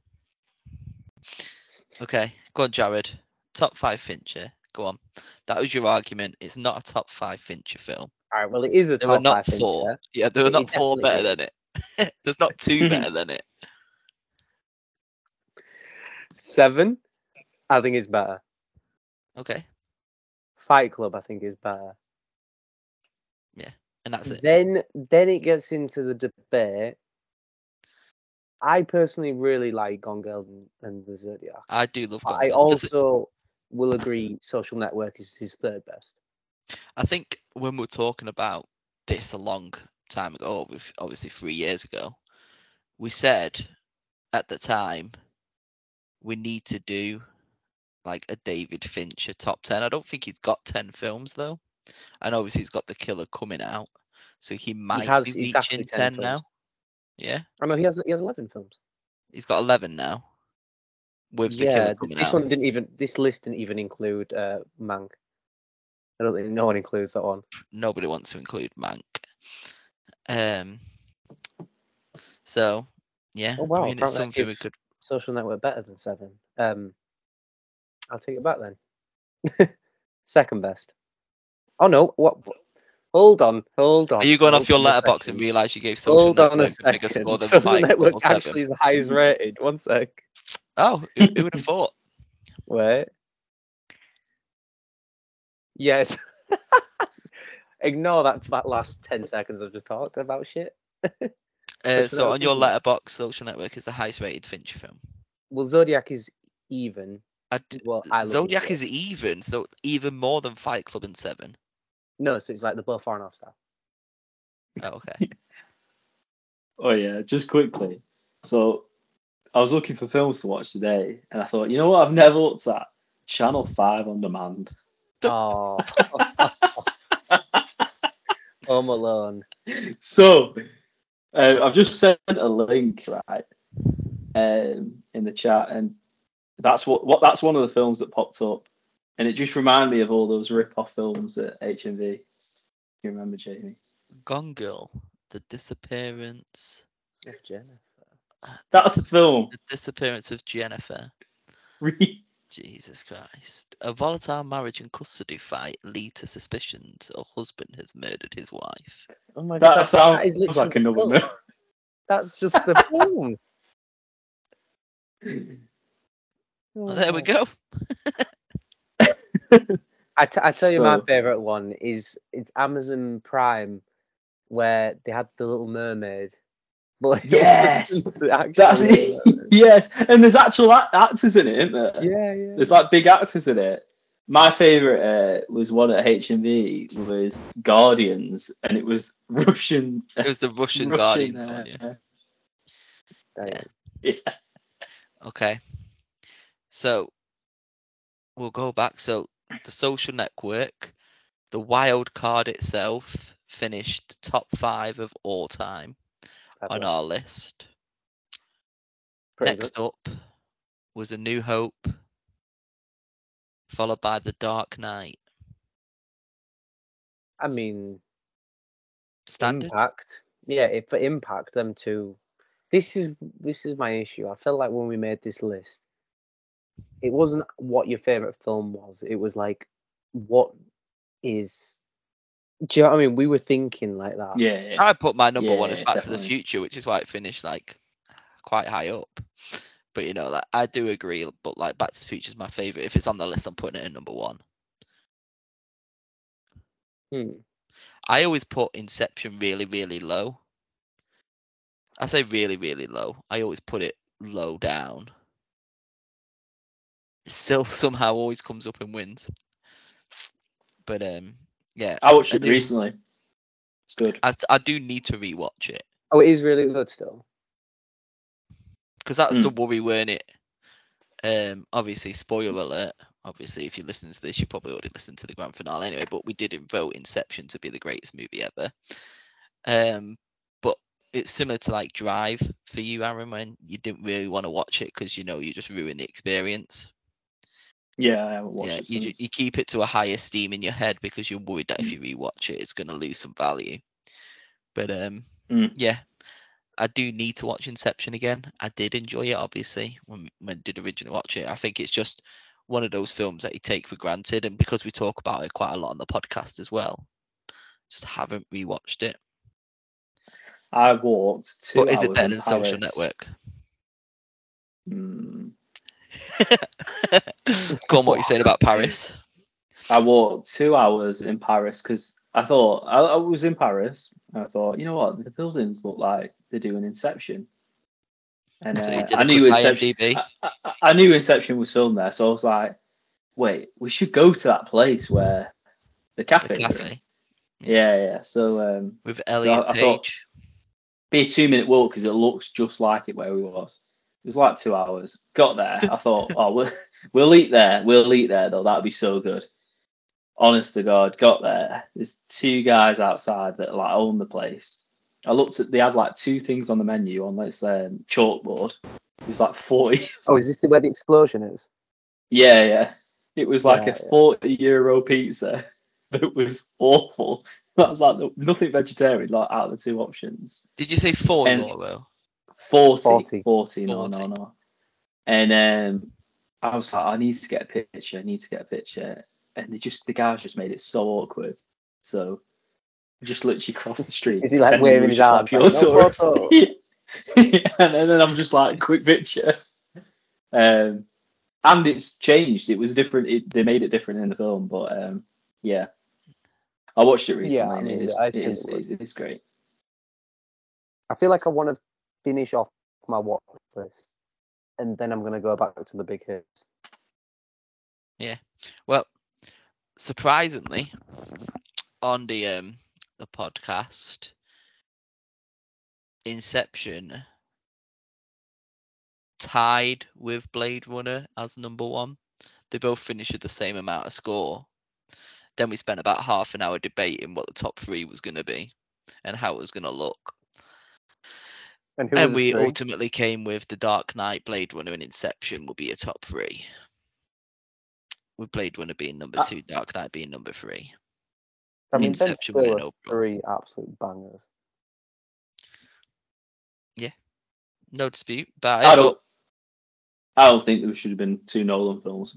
Okay, go on, Jarad. Top five Fincher. Go on. That was your argument. It's not a top five Fincher film. All right, well, it is a There were top not five four. Fincher. Yeah, there were It not four better than it. There's not two better than it. Seven, I think is better. Okay, Fight Club, I think is better. Yeah, and that's it. Then, then it gets into the debate. I personally really like Gone Girl and, and the Zodiac. I do love. Gone I Girl. Also will agree Social Network is his third best. I think when we're talking about this a long time ago, obviously three years ago, we said at the time we need to do like a David Fincher top ten. I don't think he's got ten films though, and obviously he's got The Killer coming out, so he might has be exactly reaching 10 ten, now. Yeah, I know he has he has eleven films. he's got eleven now. With The yeah, Killer this out. one didn't even. This list didn't even include uh, Mank. I don't think no one includes that one. nobody wants to include Mank. Um. So yeah, Oh, wow, I mean it's something we could. Social Network better than seven. Um, I'll take it back then. Second best. Oh no! What? Hold on, hold on. Are you going off your Letterboxd and realise you gave Social Hold on a Network a bigger second. score than Social Network actually is the highest rated. One sec. Oh, who, who would have thought? Wait. Yes. Ignore that, that last 10 seconds I've just talked about shit. Uh, so on your Letterboxd, Social Network is the highest rated Fincher film. Well, Zodiac is even. I d- Well, I Zodiac. is even, so even more than Fight Club and Seven. No, so it's like the both far enough style. Oh, okay. Oh yeah, just quickly. So I was looking for films to watch today, and I thought, you know what, I've never looked at Channel Five on demand. Oh. Home Alone. So uh, I've just sent a link right um, in the chat, and that's what what that's one of the films that popped up, and it just reminded me of all those rip-off films at HMV. You remember, Jamie? Gone Girl, The Disappearance, Of Jennifer. That's a film. The Disappearance of Jennifer. Jesus Christ. A volatile marriage and custody fight lead to suspicions a husband has murdered his wife. Oh my god, That that's, sounds that is literally like the another film. film. That's just the film. Oh well, there we Oh. go. I, t- I tell you, my favorite one is it's Amazon Prime, where they had the Little Mermaid. But Yes! wasn't the actual That's Little it. Mermaid. yes, and there's actual act- actors in it, isn't there? Yeah, yeah. There's like big actors in it. My favorite uh, was one at HMV was Guardians, and it was Russian. It was the Russian, Russian, Guardians one, yeah. uh, Damn. yeah. Okay. So we'll go back. So the social network, the wild card itself finished top five of all time on our list. Pretty Next good. up was A New Hope, followed by The Dark Knight. I mean, Standard. Impact. Yeah, for impact them to this is this is my issue. I felt like when we made this list, it wasn't what your favorite film was. It was like what is do you know what I mean? We were thinking like that. Yeah, yeah. I put my number one as Yeah, Back to the. Future, which is why it finished like quite high up. But you know, like I do agree, but like Back to the Future is my favorite. If it's on the list, I'm putting it in number one. Hmm. I always put Inception really, really low. I say really, really low. I always put it low down. It still somehow always comes up and wins. But um, yeah, I watched I it do- recently. It's good. I, I do need to rewatch it Oh, it is really good still. because that's Mm. the worry, weren't it? Um, obviously, spoiler alert. Obviously, if you listen to this, you probably already listened to the grand finale anyway. But we didn't vote Inception to be the greatest movie ever. Um, but it's similar to like Drive for you, Aaron, when you didn't really want to watch it because you know you just ruined the experience. Yeah, I haven't watched yeah, it you, you keep it to a high esteem in your head because you're worried that if you rewatch it, it's going to lose some value. But um, Mm. yeah, I do need to watch Inception again. I did enjoy it, obviously, when when I did originally watch it. I think it's just one of those films that you take for granted, and because we talk about it quite a lot on the podcast as well, just haven't rewatched it. I walked two But is it better in than Social Network? Mm, Go on, what you saying about Paris? I walked two hours in Paris because I thought I, I was in Paris. And I thought, you know what, the buildings look like they're doing Inception. And uh, a I knew Inception. I, I, I knew Inception was filmed there, so I was like, wait, we should go to that place where the cafe. The cafe Yeah, yeah. So um, with Elliot I thought- Page. be a two minute walk because it looks just like it where we was. It was like two hours. Got there. I thought, oh, we'll, we'll eat there. We'll eat there though. That'd be so good. Honest to God, got there. There's two guys outside that like own the place. I looked at. They had like two things on the menu on this um, chalkboard. It was like forty. Oh, is this where the explosion is? yeah, yeah. It was like Yeah, a yeah. forty euro pizza that was awful. That was like nothing vegetarian. Like out of the two options. Did you say four And- euro? 40, 40. 40, no, 40. no, no. And um, I was like, I need to get a picture. I need to get a picture. And they just the guys just made it so awkward. So we just literally crossed the street. Is he, like, waving his just, arms, like, "No photo? and then I'm just like, quick picture. Um, and it's changed. It was different. It, they made it different in the film, but um, yeah, I watched it recently. Yeah, I and mean, it is, I it think is, it was- it's, it's great. I feel like I want to finish off my watch list, and then I'm gonna go back to the big hits. Yeah. Well, surprisingly, on the um the podcast, Inception tied with Blade Runner as number one. They both finished with the same amount of score. Then we spent about half an hour debating what the top three was going to be and how it was going to look. And who and we three? ultimately came with The Dark Knight, Blade Runner, and Inception will be a top three. With Blade Runner being number Ah. two, Dark Knight being number three. I mean, Inception still winning overall. three absolute bangers. Yeah, no dispute. But I I don't. I don't think there should have been two Nolan films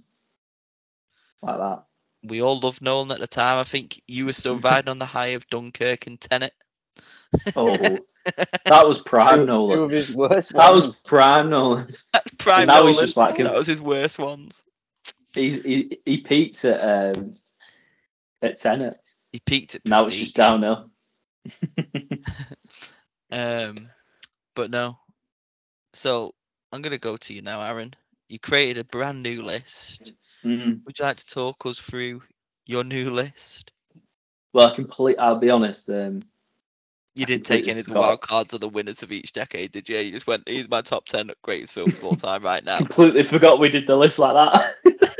like that. we all loved Nolan at the time. I think you were still riding on the high of Dunkirk and Tenet. Oh, that was prime Two, two Nolan. of his worst That was ones. prime Nolan. Prime now he's Nolan. just like- that was his worst ones. He he, he peaked at um, at Tenet. He peaked at Now it's just downhill. Um, but no. So I'm gonna go to you now, Aaron. You created a brand new list. Mhm. Would you like to talk us through your new list? Well, I complete. I'll be honest. Um, You didn't take any of the wild cards or the winners of each decade, did you? You just went, he's my top ten greatest films of all time right now." completely forgot we did the list like that.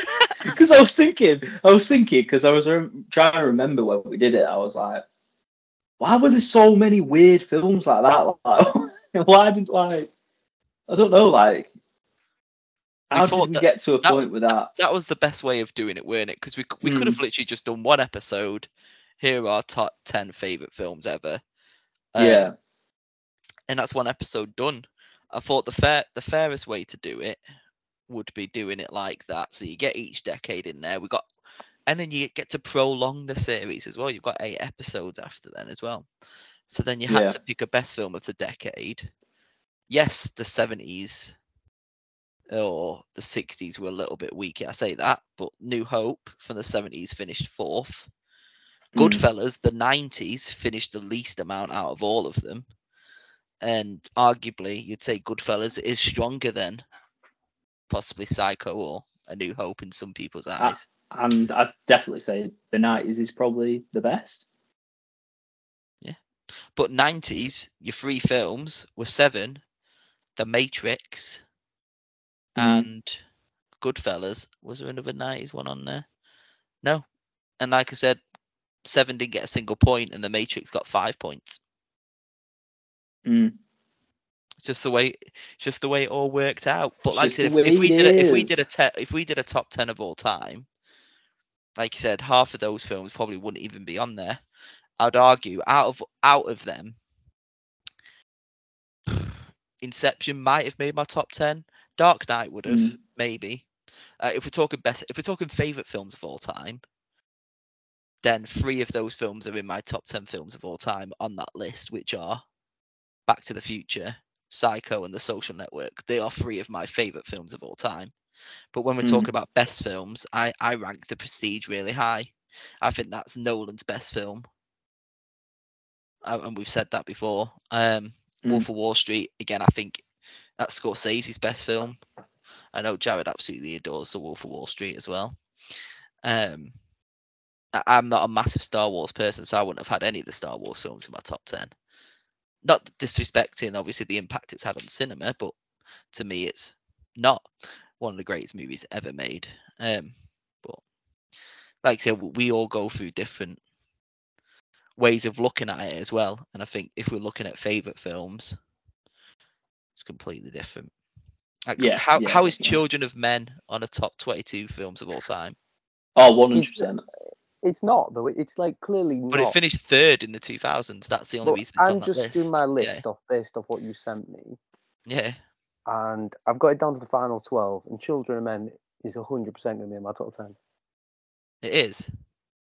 Because I was thinking, I was thinking, because I was rem- trying to remember when we did it. I was like, why were there so many weird films like that? Like, why didn't, like, I don't know, like, how did we that- get to a that- point with that? that was the best way of doing it, weren't it? Because we we could Hmm. have literally just done one episode. Here are our top ten favorite films ever, Um, yeah. and that's one episode done. I thought the fair the fairest way to do it would be doing it like that. So you get each decade in there. We got and then you get to prolong the series as well. You've got eight episodes after then as well. So then you had Yeah. to pick a best film of the decade. Yes, the seventies or the sixties were a little bit weaker. I say that, but New Hope from the seventies finished fourth. Mm. Goodfellas, the nineties, finished the least amount out of all of them. And arguably you'd say Goodfellas is stronger than possibly Psycho or A New Hope in some people's Ah, eyes. And I'd definitely say the nineties is probably the best. Yeah. But nineties, your three films were Seven, The Matrix, Mhm. and Goodfellas. Was there another nineties one on there? No. And like I said, Seven didn't get a single point, and The Matrix got five points. Mm. It's just the way, just the way it all worked out. But like I said, if, if we did, a, if we did a te- if we did a top ten of all time, like you said, half of those films probably wouldn't even be on there. I'd argue out of out of them, Inception might have made my top ten. Dark Knight would have Mm. maybe. Uh, if we're talking best, if we're talking favorite films of all time, then three of those films are in my top ten films of all time on that list, which are Back to the Future, Psycho, and The Social Network. They are three of my favorite films of all time. But when we're Mm. talking about best films, I I rank The Prestige really high. I think that's Nolan's best film, Uh, and we've said that before. Um, Mm. Wolf of Wall Street again. I think that's Scorsese's best film. I know Jarad absolutely adores The Wolf of Wall Street as well. Um, I- I'm not a massive Star Wars person, so I wouldn't have had any of the Star Wars films in my top ten. Not disrespecting obviously the impact it's had on cinema, but to me it's not one of the greatest movies ever made. Um, but like I said, we all go through different ways of looking at it as well. And I think if we're looking at favorite films, it's completely different. Like, Yeah, how yeah, how is definitely. Children of Men on a top twenty-two films of all time? Oh, one hundred percent. It's not though. It's like clearly But not. it finished third in the two thousands. That's the only But reason it's I'm just list. doing my Yeah, list off based off what you sent me, yeah. and I've got it down to the final twelve. And Children of Men is hundred percent going to be in my top ten. It is.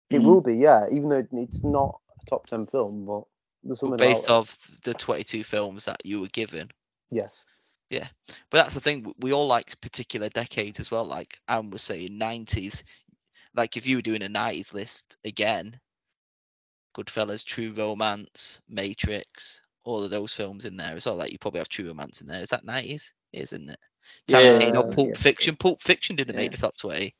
It Mm. will be, yeah. Even though it's not a top ten film, but there's something But based off the twenty-two films that you were given. Yes. Yeah, but that's the thing. We all like particular decades as well. Like Anne was saying, nineties. Like if you were doing a nineties list again, Goodfellas, True Romance, Matrix, all of those films in there as well. Like you probably have True Romance in there. Is that nineties? Isn't it? Yeah, Tarantino, yeah, Pulp yeah. Fiction. Pulp Fiction didn't Yeah. make the top twenty.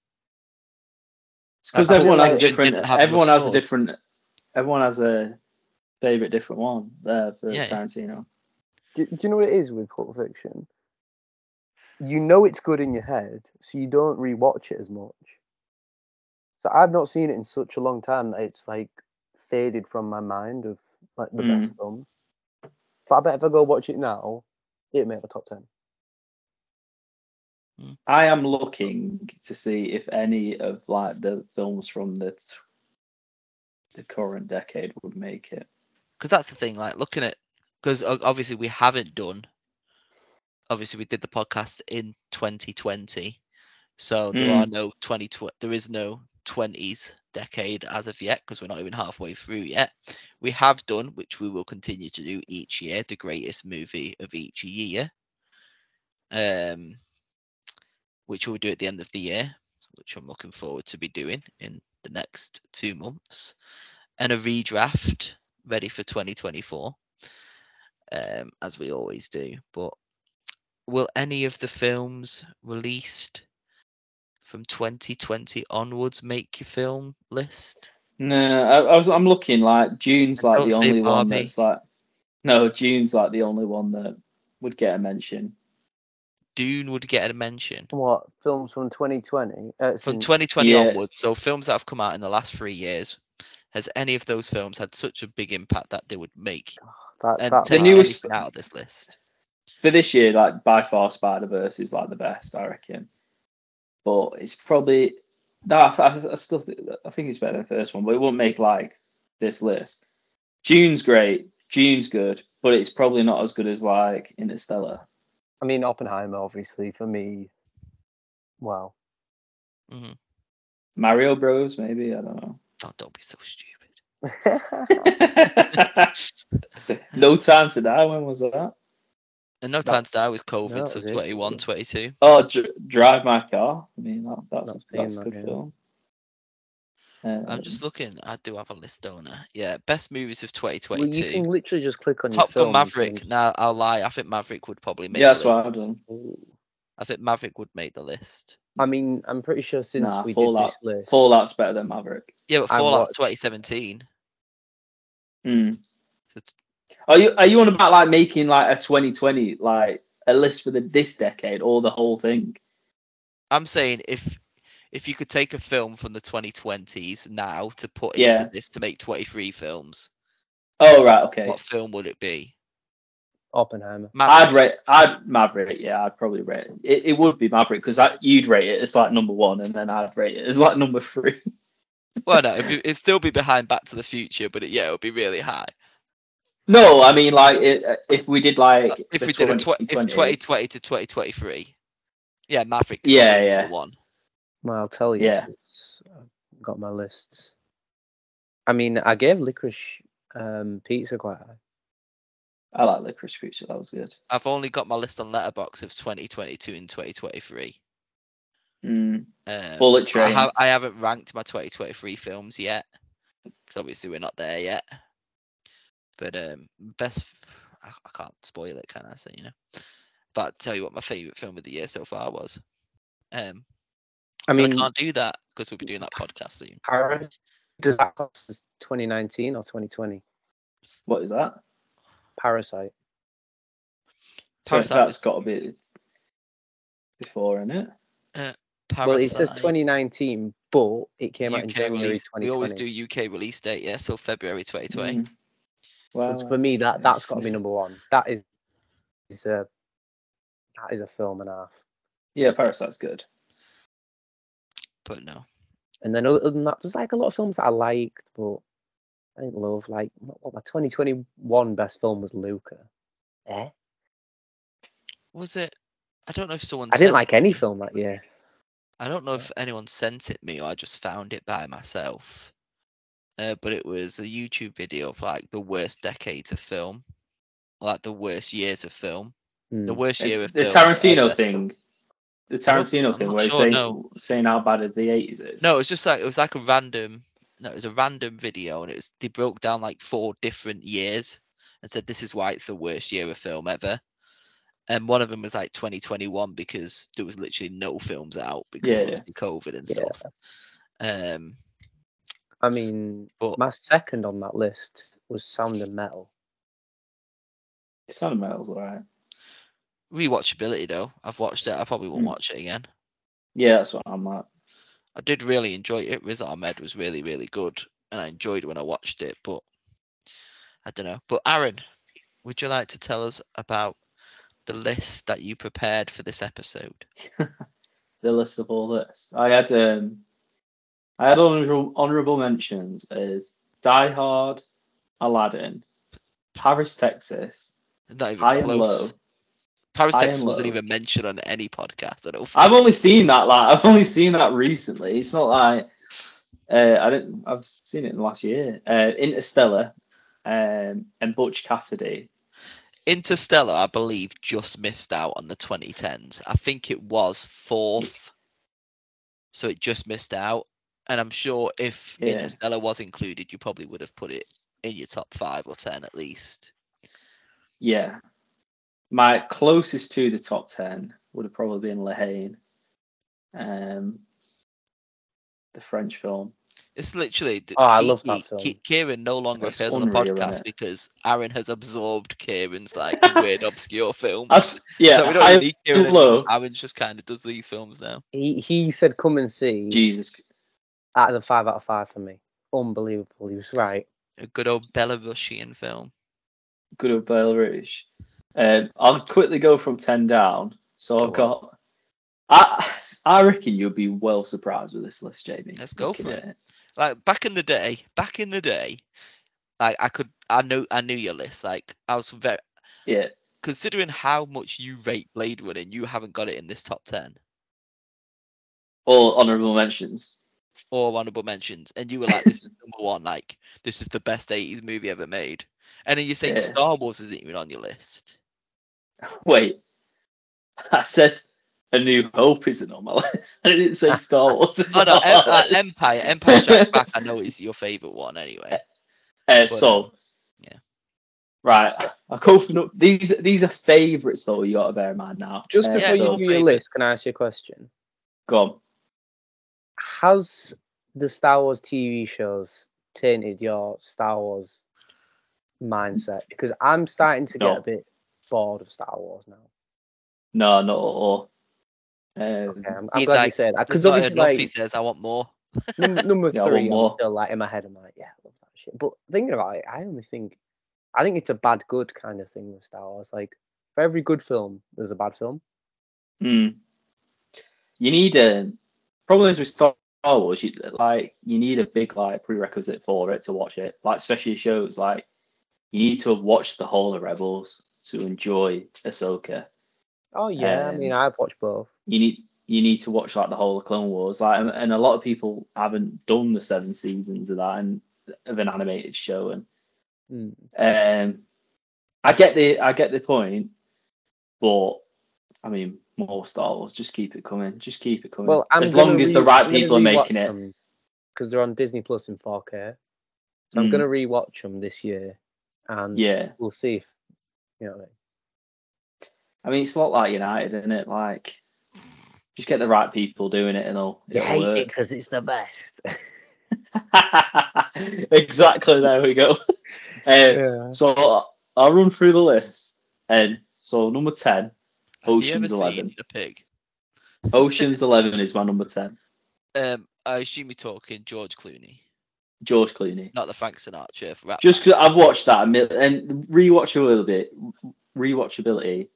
It's because I- I everyone has a different. didn't have enough Everyone has a different. Everyone has a favorite different one there for Yeah. Tarantino. Do, do you know what it is with Pulp Fiction? You know it's good in your head, so you don't rewatch it as much. So I've not seen it in such a long time that it's like faded from my mind of like the Mm. best films. But I bet if I go watch it now, it'd make the top ten. I am looking to see if any of like the films from the t- the current decade would make it. because that's the thing like looking at because obviously we haven't done obviously we did the podcast in 2020 so there Mm. are no 20 there is no 20s decade as of yet because we're not even halfway through yet. We have done which we will continue to do each year the greatest movie of each year. Um which we'll do at the end of the year which i'm looking forward to be doing in the next two months. And a redraft ready for 2024 um, as we always do. But will any of the films released from 2020 onwards make your film list No, I, I was. I'm looking like Dune's like the say only one that's like. No, Dune's like the only one that would get a mention. dune would get a mention What films from 2020? Uh, from 2020 Yeah. onwards so films that have come out in the last three years has any of those films had such a big impact that they would make that, and that take one. newest- out of this list For this year, like by far, Spider Verse is like the best, I reckon. But it's probably no. I, I, I still think I think it's better than the first one, but it won't make like this list. Dune's great. Dune's good, but it's probably not as good as like Interstellar. I mean, Oppenheimer, obviously, for me. Well, hmm Mario Bros, maybe I don't know. Oh, don't be so stupid. no time to die. When was that? And no time to die with COVID, that so was it, 21, 22. Oh, Dr- Drive My Car. I mean, that, Not that's that's a good yeah. film. I'm Um, just looking. I do have a list, don't I? Yeah, best movies of well, 2022. you can literally just click on Top your Gun Maverick. and- Now I'll lie. I think Maverick would probably make yeah, the that's what list. I've done. I think Maverick would make the list. I mean, I'm pretty sure since Nah, we Fallout- did this list, Fallout's better than Maverick. Yeah, but I Fallout's watched- 2017. Mm. It's- Are you are you on about like making like a 2020 like a list for the this decade or the whole thing? I'm saying if if you could take a film from the 2020s now to put Yeah. into this to make 23 films, Oh right, okay. what film would it be? Oppenheimer. I'd rate I'd Maverick. Yeah, I'd probably rate it. It, it would be Maverick because you'd rate it as like number one, and then I'd rate it as like number three. Well, no, it'd, be, it'd still be behind Back to the Future, but it, yeah, it would be really high. No, I mean like it, if we did like if the we did a tw- if 2020 to 2023, yeah, Maverick's Yeah, yeah. one. Well, I'll tell you. Yeah. 'cause I've got my lists. I mean, I gave Licorice um, Pizza quite high. I like Licorice Pizza. That was good. I've only got my list on Letterboxd of 2022 and 2023. Mm. Um, Bullet I, Train. have, I haven't ranked my 2023 films yet, because obviously we're not there yet. But um, best, I, I can't spoil it, can I? So you know, but I'll tell you what my favorite film of the year so far was. Um, I I mean, I can't do that because we'll be doing that podcast soon. Para- does that class as 2019 or 2020? What is that? Parasite. Parasite That's was got to be before, isn't it? Parasite, Well, it says 2019, but it came out in January release. 2020. We always do UK release date, yeah. So February 2020. Mm. So for me, that that's got to be number one. That is, is a that is a film and a half. yeah, Parasite's good. But no, And then other than that, there's like a lot of films that I liked, but I didn't love. Like, what my 2021 best film was Luca. Eh? was it? I don't know if someone. I didn't sent like any film that year. I don't know if anyone sent it me or I just found it by myself. Uh, but it was a YouTube video of like the worst decades of film, like the worst years of film, the Hmm. worst year of the film Tarantino ever. thing. The I'm not- Tarantino I'm thing not where he's sure, saying, no. saying how bad the 80s is. No, it was just like it was like a random. No, it was a random video, and it was they broke down like four different years and said this is why it's the worst year of film ever. And one of them was like 2021 because there was literally no films out because Yeah, of COVID and Yeah. stuff. Um, I mean, But- my second on that list was Sound and Metal. Sound of Metal's alright. rewatchability though, I've watched it. I probably won't Mm. watch it again. Yeah, that's what I'm at. I did really enjoy it. Riz Ahmed was really, really good, and I enjoyed when I watched it. But I don't know. But Aaron, would you like to tell us about the list that you prepared for this episode? The list of all this. I had um I had honorable, honorable mentions as Die Hard, Aladdin, Paris, Texas, Not even High and Low. close. Paris Texas wasn't Low. even mentioned on any podcast. I don't. I've only seen that like I've only seen that recently. It's not like uh, I didn't I've seen it in the last year. Uh, Interstellar um, and Butch Cassidy. Interstellar, I believe, just missed out on the 2010s. I think it was fourth, so it just missed out. And I'm sure if Yeah. Interstellar was included, you probably would have put it in your top five or ten at least. Yeah. My closest to the top ten would have probably been La Haine. Um the French film. It's literally. d- Oh, I Ki- love that Ki- film. Ki- Kieran no longer It's appears on the podcast because Aaron has absorbed Kieran's like weird, obscure films. That's, yeah, so we don't high really need Kieran anymore. Aaron just kind of does these films now. He he said, "Come and see." Jesus. That is a five out of five for me. Unbelievable. He was right. A good old Belarusian film. good old Belarus. Um, I'll quickly go from ten down. So Go I've got. I I reckon you'll be well surprised with this list, Jamie. Let's go looking for at it. Like back in the day, back in the day, Like I could, I know, I knew your list. Like I was very Yeah. considering how much you rate Blade Runner, you haven't got it in this top ten All honourable mentions. Or honorable mentions, and you were like, "This is number one. Like this is the best '80s movie ever made." And then you're saying Yeah. Star Wars isn't even on your list. Wait. I said A New Hope isn't on my list. I didn't say Star Wars. Oh no, on Em- uh. Empire, Empire Strikes Back. I know is your favorite one anyway. Uh, But, so, yeah. right. I go for no- these. These are favourites though. You got to bear in mind now. Just Uh, before Yeah, you do your list, can I ask you a question? go on. Has the Star Wars TV shows tainted your Star Wars mindset? Because I'm starting to get No. a bit bored of Star Wars now. No, not at all. Um, Okay, I'm, I'm He's glad you like, said that because not obviously, enough. like he says, "I want more." number, number Yeah, I want three, I'm more. still like in my head. I'm like, yeah, I love that shit. But thinking about it, I only think, I think it's a bad good kind of thing with Star Wars. Like for every good film, there's a bad film. Hmm. You need a problem is with Star Wars. You like you need a big like prerequisite for it to watch it. Like especially shows like you need to have watched the whole of Rebels to enjoy Ahsoka. Oh yeah, I mean, Um, I've watched both. You need you need to watch like the whole of Clone Wars. Like and- and a lot of people haven't done the seven seasons of that and of an animated show and Mm. um, I get the I get the point, but I mean more Star Wars. Just keep it coming. Just keep it coming. Well, I'm as long gonna as the right I'm people are making it. because they're on Disney Plus in 4K. So I'm Mm. gonna rewatch them this year, and Yeah, we'll see if you know. What I mean. I mean it's a lot like United, isn't it? Like, just get the right people doing it, and it'll, You it'll hate it because it's the best. exactly. There we go. Uh, yeah. So I'll run through the list. And so number ten, Have you ever Ocean's Eleven. a pig? Ocean's Eleven is my number ten. Um, I assume you're talking George Clooney, George Clooney. not the Frank Sinatra. Rap Just because I've watched that and rewatch a little bit, rewatchability.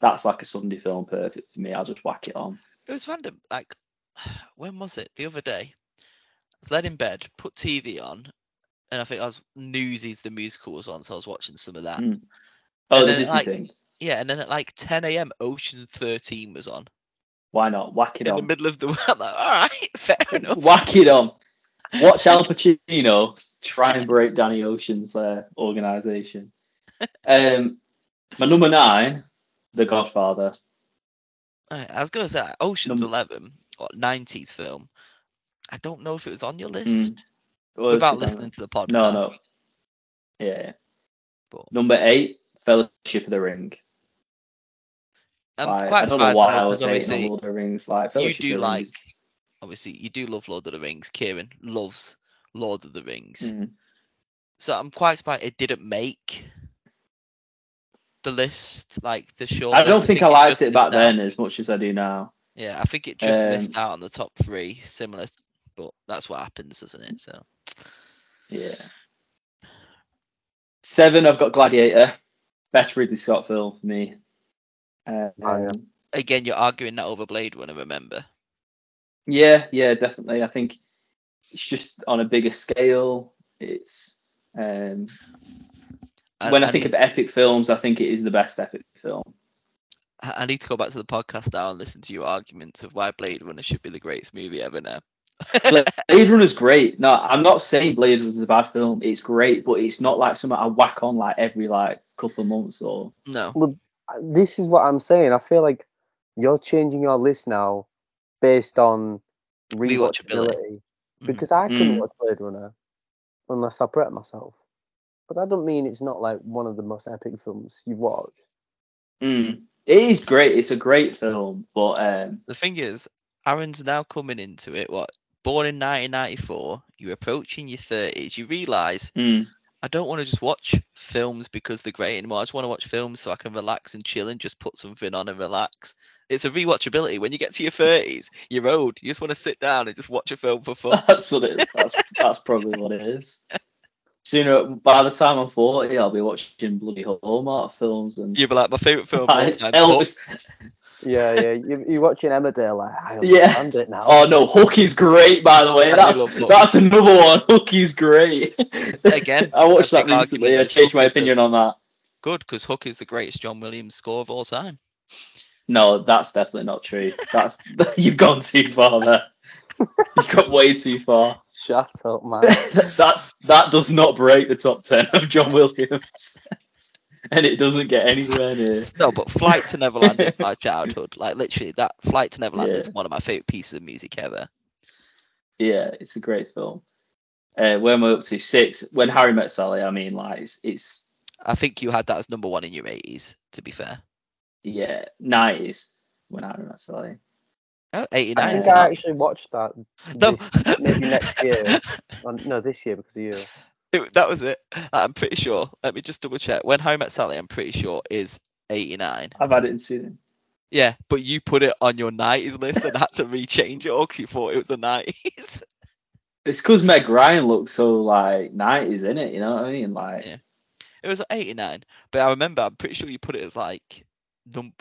That's like a Sunday film, perfect for me. I'll just whack it on. It was random. Like, when was it? The other day. I was in bed, put TV on, and I think I was Newsies the musical was on, so I was watching some of that. Mm. Oh, And the then, Disney like, thing. Yeah, and then at like 10 a.m., Ocean 13 was on Why not whack it on. in the middle of the. Like, all right, fair enough. Whack it on. Watch Al Pacino try and break Danny Ocean's uh, organization. Um, my number nine, The Godfather. I was gonna say like, Ocean's Num- 11, or 90s film. I don't know if it was on your list Well, without listening to the podcast. No, no. Yeah. But Number eight, Fellowship of the Ring. I'm Like, quite I don't know surprised why I was obviously Lord of the Rings. Like you do like, Rings. obviously you do love Lord of the Rings. Kieran loves Lord of the Rings. Mm. So I'm quite surprised it didn't make the list, like the short. I don't list. think I liked it back missed out. then as much as I do now. Yeah, I think it just missed Um, out on the top three, similar, but that's what happens, doesn't it? So Yeah. Seven, I've got Gladiator. Best Ridley Scott film for me. Um, yeah. again, you're arguing that over Blade Runner. Remember? yeah, yeah, definitely. I think it's just on a bigger scale. It's um, I- when I, I think need- of epic films, I think it is the best epic film. I I need to go back to the podcast now and listen to your arguments of why Blade Runner should be the greatest movie ever. Now, Blade Runner's great. No, I'm not saying Blade Runner's a bad film. It's great, but it's not like something I whack on like every like couple of months or. no, Uh, This is what I'm saying. I feel like you're changing your list now based on Rewatchability. rewatchability. Mhm. Because I couldn't Mm. watch Blade Runner unless I prep myself. But that don't mean it's not like one of the most epic films you've watched. Mm. It is great. It's a great film, but um, the thing is, Aaron's now coming into it. What? Born in 1994, you're approaching your 30s. You realise mm, I don't want to just watch films because they're great anymore. I just want to watch films so I can relax and chill and just put something on and relax. It's a rewatchability. When you get to your 30s, you're old. You just want to sit down and just watch a film for fun. that's what it is. That's, that's probably what it is. Sooner, by the time I'm 40, I'll be watching bloody Hallmark films and you'll be like, my favourite film of all like, time. Elvis. Yeah, yeah. You, you're watching Emmerdale. Like, I Yeah. understand it now. Oh no, Hook is great by the way. That's that's another one. Hook is great. Again, I watched that big recently. I changed my Hook is the- opinion on that. Good, because Hook is the greatest John Williams score of all time. No, that's definitely not true. That's you've gone too far there. You got way too far. Shut up, man. that that does not break the top ten of John Williams, and it doesn't get anywhere near. No, but Flight to Neverland is my childhood. Like literally, that Flight to Neverland is one of my favorite pieces of music ever. Yeah, it's a great film. Uh, where am I up to? Six. When Harry Met Sally. I mean, like it's, it's I think you had that as number one in your eighties. To be fair, yeah, nineties. When Harry Met Sally. oh, I think I actually watched that. No. maybe next year. No, this year because of you. It- that was it. I'm pretty sure. Let me just double check. When Harry Met Sally, I'm pretty sure is 89. I've had it in Sweden. Yeah, but you put it on your 90s list and had to rechange it because you thought it was the 90s. It's because Meg Ryan looks so like nineties, in it? You know what I mean? Like, Yeah. It was 89, but I remember I'm pretty sure you put it as like num-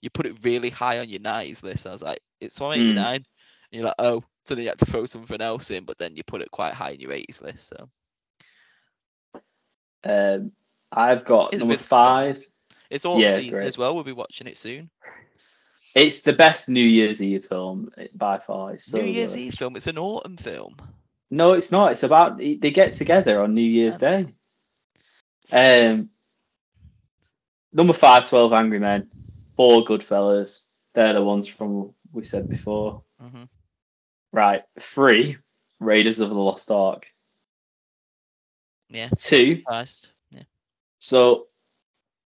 you put it really high on your 90s list. I was like, it's on Mm. 89. And you're like, oh, so then you had to throw something else in, but then you put it quite high in your 80s list. So um, I've got It's number five. it's all Yeah, season as well. We'll be watching it soon. It's the best New Year's Eve film eh, by far. It's so New Year's good. Eve film. It's an autumn film. No, it's not. It's about they get together on New Year's Day. Um, number five, 12 Angry Men, four Goodfellas. They're the ones from we said before. hmm Right, three Raiders of the Lost Ark. Yeah. Two, Surprised. Yeah. so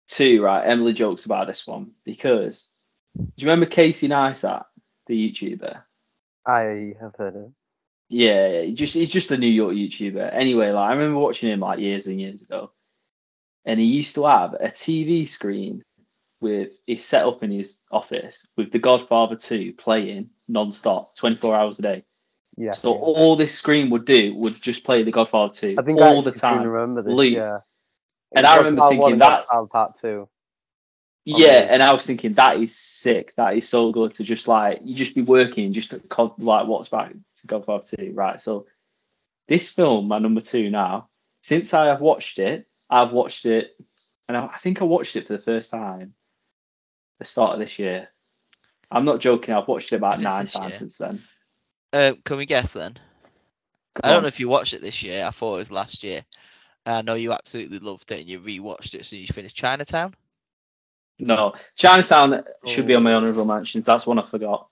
two. Right, Emily jokes about this one because do you remember Casey Neistat, the YouTuber? I have heard of. Yeah, yeah, he just he's just a New York YouTuber. Anyway, like I remember watching him like years and years ago, and he used to have a TV screen with he's set up in his office with The Godfather Two playing non-stop, twenty four hours a day. Yeah. So yeah. all this screen would do would just play The Godfather Two I think I all the actually time. remember this. loop. Yeah. And I remember Part thinking that- Part part two. Yeah, and I was thinking that is sick. That is so good to just like you just be working, just to co- like what's back to Godfather Two, right? So this film, my number two now. Since I have watched it, I've watched it, and I, I think I watched it for the first time the start of this year. I'm not joking. I've watched it about nine times year. since then. Uh, can we guess then? I don't on. know if you watched it this year. I thought it was last year. I know you absolutely loved it and you rewatched it. So you finished Chinatown. No, Chinatown should be on my Oh. honorable mentions. That's one I forgot.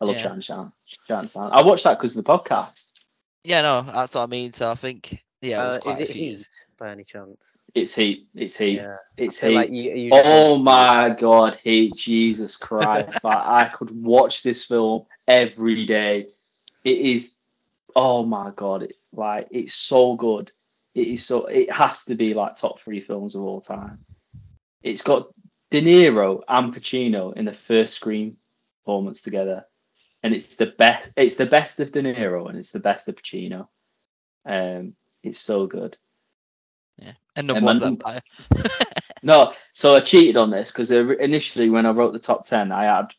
I love Yeah. Chinatown. Chinatown. I watched that because of the podcast. Yeah, no, that's what I mean. So I think yeah, it was Uh, is a it few Heat years. by any chance? It's heat. It's heat. Yeah. It's So, heat. like, you, you Oh my god, hate Jesus Christ. like I could watch this film every day. It is oh my god, it, like it's so good. It is so it has to be like top three films of all time. It's got De Niro and Pacino in the first screen performance together. And it's the best it's the best of De Niro and it's the best of Pacino. Um it's so good. Yeah, and number one's man- No, so I cheated on this because initially when I wrote the top ten, I had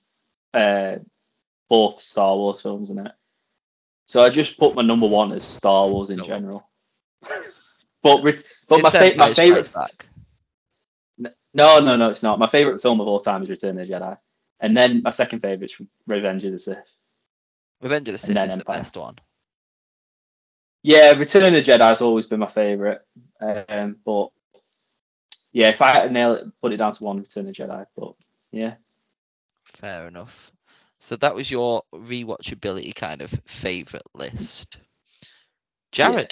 uh, both Star Wars films in it. So I just put my number one as Star Wars in No. general. but but my fa- my favorite Back. no no no it's not my favorite film of all time is Return of the Jedi, and then my second favorite is Revenge of the Sith. Revenge of the Sith is the Empire. best one. Yeah, Return of the Jedi has always been my favorite, um, but yeah, if I had to nail it, put it down to one, Return of the Jedi. But yeah. Fair enough. So that was your rewatchability kind of favorite list. Yeah. Jarad,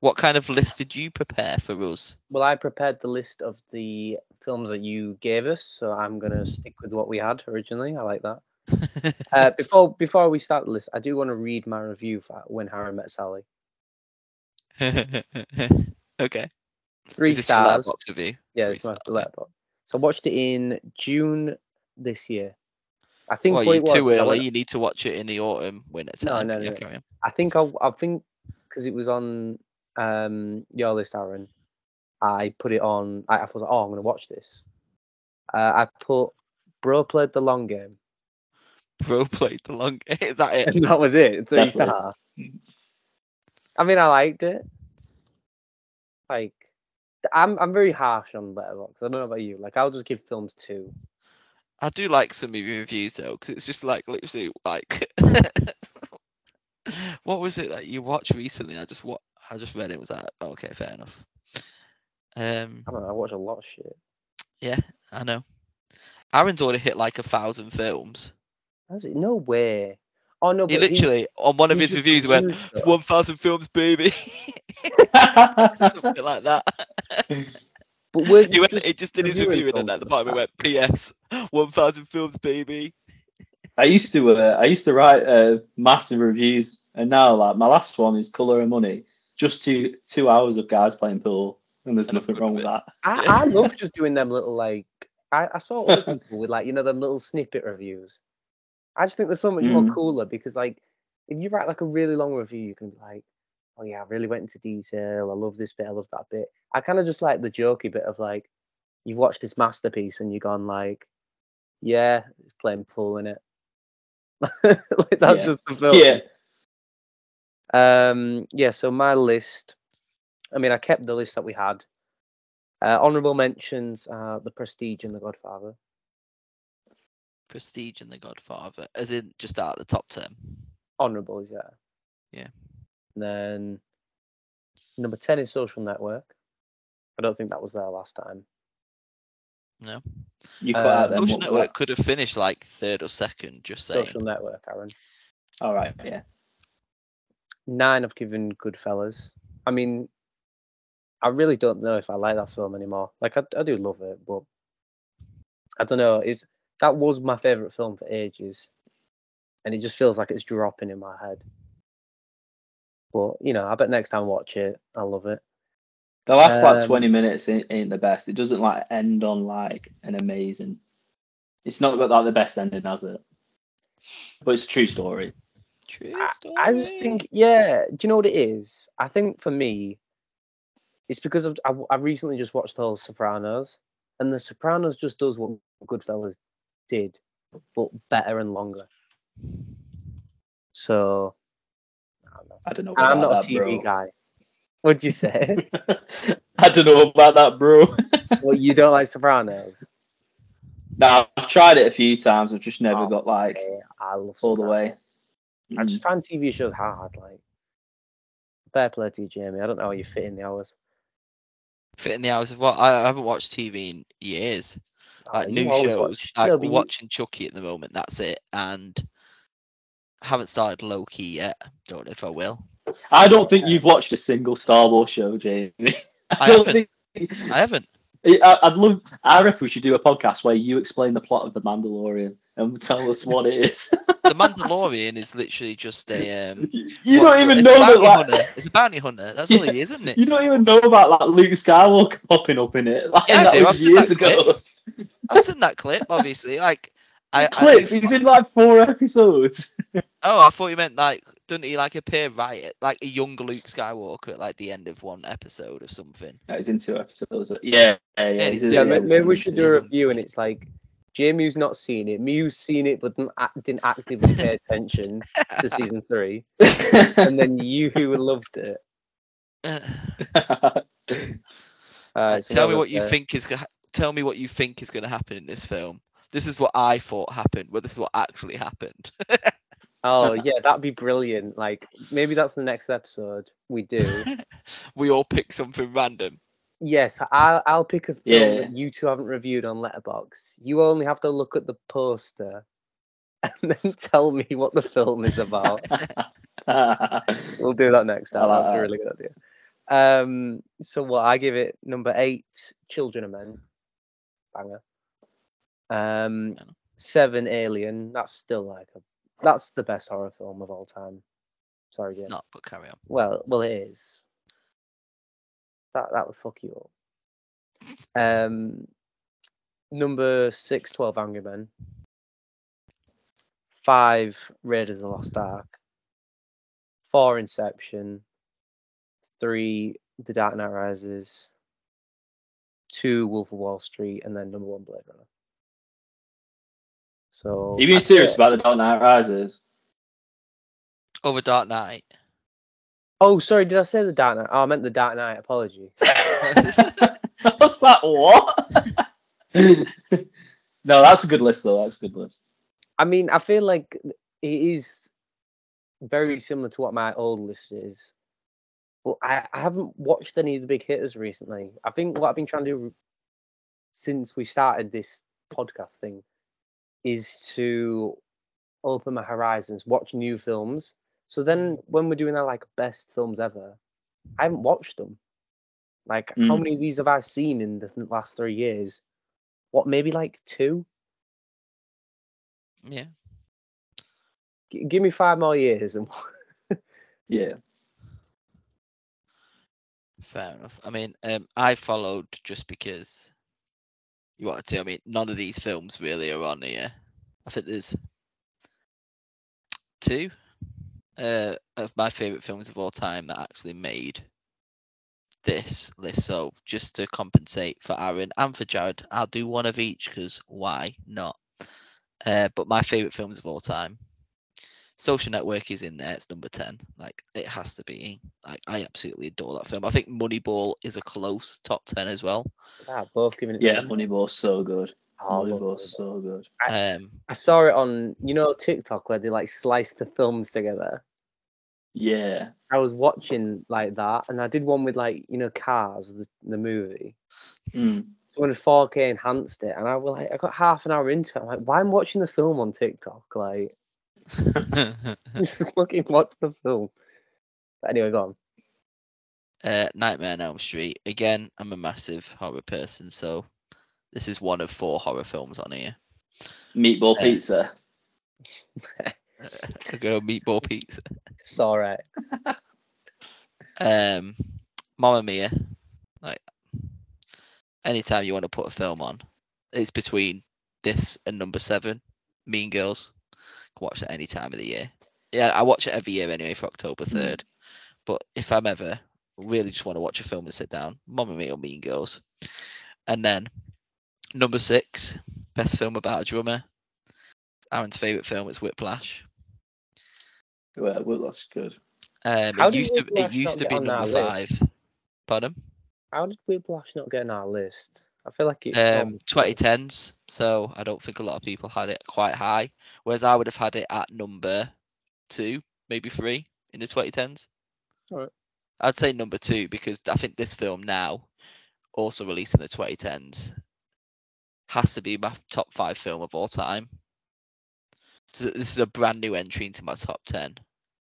what kind of list did you prepare for us? Well, I prepared the list of the films that you gave us, so I'm gonna stick with what we had originally. I like that. Uh, before before we start the list, I do want to read my review for When Harry Met Sally. okay. Three stars. review? Yeah, Three it's my Letterboxd. So I watched it in June this year. I think Well, was, too early. went- You need to watch it in the autumn winter No, time. no, no. I think I, I think because it was on um your list, Aaron. I put it on. I, I was like, oh, I'm gonna watch this, Uh, I put Bro played the long game. Bro played the long game. Is that it? And that was it. Three star. I mean, I liked it. Like, I'm I'm very harsh on Letterboxd. I don't know about you. Like, I'll just give films two. I do like some movie reviews though, because it's just like literally like. what was it that you watched recently? I just what I just read it. Was that okay? Fair enough. Um, I don't know. I watch a lot of shit. yeah, I know. Aaron's already hit like a thousand films. Has it? No way. Oh no, He but he- literally on one of his reviews he went reviewed one thousand films, baby, something like that. But we're went, just he just did his reviewing review and at films the and bottom he went, "P.S. One thousand films, baby." I used to uh, I used to write uh, massive reviews, and now like my last one is Color of Money, just two two hours of guys playing pool, and there's And nothing wrong with with that. I, I love just doing them little like I, I saw other people with like you know them little snippet reviews. I just think they're so much more Mm. cooler because like if you write like a really long review, you can be like, oh yeah, I really went into detail. I love this bit. I love that bit. I kind of just like the jokey bit of like you've watched this masterpiece and you've gone like, yeah, it's playing pool in it. like that's Yeah. just the film. Yeah, Um, yeah, so my list, I mean, I kept the list that we had. Uh, honorable mentions are The Prestige and The Godfather. Prestige and The Godfather, as in just out of the top ten. Honorable is yeah. Yeah. And then number 10 is Social Network. I don't think that was there last time. No, you cut Uh, out them. Social what- Network could have finished like third or second. Just saying. Social Network, Aaron. All right, yeah. Nine I've given Goodfellas. I mean, I really don't know if I like that film anymore. Like, I, I do love it, but I don't know. It's, that was my favourite film for ages. And it just feels like it's dropping in my head. But, you know, I bet next time I watch it, I love it. The last like Um, 20 minutes ain't, ain't the best. It doesn't like end on like an amazing. It's not got like the best ending, has it? But it's a true story. True story. I just story. think, yeah. Do you know what it is? I think for me, it's because of I, I recently just watched the whole Sopranos, and the Sopranos just does what Goodfellas did, but better and longer. So I don't know. I don't know. And I'm about not a TV bro. guy. What'd you say? I don't know about that, bro. well, you don't like Sopranos? no, I've tried it a few times. I've just never Oh, got like Okay, I love all the way. I just mm. find TV shows hard. Like, fair play to you, Jamie. I don't know how you fit in the hours. fit in the hours of what I, I haven't watched TV in years. Oh, Like new shows, watch- like watching Chucky at the moment. That's it, and haven't started Loki yet. Don't know if I will. I don't think you've watched a single Star Wars show, Jamie. I don't haven't. think. I haven't. I- I'd love. I reckon we should do a podcast where you explain the plot of the Mandalorian and tell us what it is. The Mandalorian is literally just a. Um, you don't even know that. Like, hunter. It's a bounty hunter. That's all he is, isn't it? you don't even know about like Luke Skywalker popping up in it. Like, Yeah, I do. was I've seen years that ago. Clip. I've seen that clip, obviously. Like, I, I Clip. do- He's in like four episodes. Oh, I thought you meant like, doesn't he like appear right at like a younger Luke Skywalker at like the end of one episode or something? No, he's in two episodes. Yeah, yeah, yeah. Yeah, he's yeah, in- Yeah, he's ma- in maybe we should do a review, and it's like Jamie who's not seen it, me who's seen it but didn't, act, didn't actively pay attention to season three, and then you who loved it. Uh, Uh, so tell me what you it's, think is. Go- Tell me what you think is going to happen in this film. This is what I thought happened, but this is what actually happened. Oh yeah, that'd be brilliant. Like maybe that's the next episode we do. we all pick something random. yes, I'll I'll pick a film Yeah. that you two haven't reviewed on Letterboxd. You only have to look at the poster and then tell me what the film is about. We'll do that next time. That's a really good idea. Um, so what I give it number eight, Children of Men, banger. Um, seven, Alien. That's still like a, that's the best horror film of all time. Sorry, It's Jim. not, but carry on. Well, well, it is. That that would fuck you up. Um, number six, 12 Angry Men. Five, Raiders of the Lost Ark. Four, Inception. Three, The Dark Knight Rises. Two, Wolf of Wall Street, and then number one, Blade Runner. So Are you being serious feel- about the Dark Knight Rises? Over Dark Knight. Oh, sorry, did I say the Dark Knight? Oh, I meant the Dark Knight. Apologies. I was like, what? no, that's a good list though. That's a good list. I mean, I feel like it is very similar to what my old list is. But I, I haven't watched any of the big hitters recently. I think what I've been trying to do since we started this podcast thing is to open my horizons, watch new films. So then when we're doing our like best films ever, I haven't watched them. Like how Mm. many of these have I seen in the last three years? What, maybe like two? Yeah. G- give me five more years and Yeah. Fair enough. I mean, um, I followed just because you wanted to. I mean, none of these films really are on here. I think there's two uh, of my favorite films of all time that actually made this list. So just to compensate for Aaron and for Jarad, I'll do one of each because why not? Uh, but my favorite films of all time. Social Network is in there. It's number ten. Like it has to be. Like I absolutely adore that film. I think Moneyball is a close top ten as well. ah, both giving it. Yeah, numbers. Moneyball's so good. Oh, I love Moneyball's Moneyball. so good. Um, I saw it on you know TikTok where they like slice the films together. Yeah. I was watching like that, and I did one with like you know Cars, the, the movie. Mm. So when 4K enhanced it, and I was like, I got half an hour into it. I'm like, why am I watching the film on TikTok? Like, just fucking watch the film. But anyway, go on. uh, Nightmare on Elm Street. Again, I'm a massive horror person, so this is one of four horror films on here. Meatball Yeah. pizza. I go Meatball Pizza. Saw it. Um, Mamma Mia. Like, anytime you want to put a film on, it's between this and number seven, Mean Girls. Can watch it any time of the year. Yeah, I watch it every year anyway for October Mm. third. But if I'm ever really just want to watch a film and sit down, Mamma Mia or Mean Girls. And then number six, best film about a drummer. Aaron's favorite film is Whiplash. Well, well, that's good. Um, How it used to it used to be on our number list? five. Pardon? How did Whiplash not get on our list? I feel like it. Um, 2010s. So I don't think a lot of people had it quite high. Whereas I would have had it at number two, maybe three in the 2010s. Alright. I'd say number two because I think this film now, also released in the 2010s, has to be my top five film of all time. So this is a brand new entry into my top 10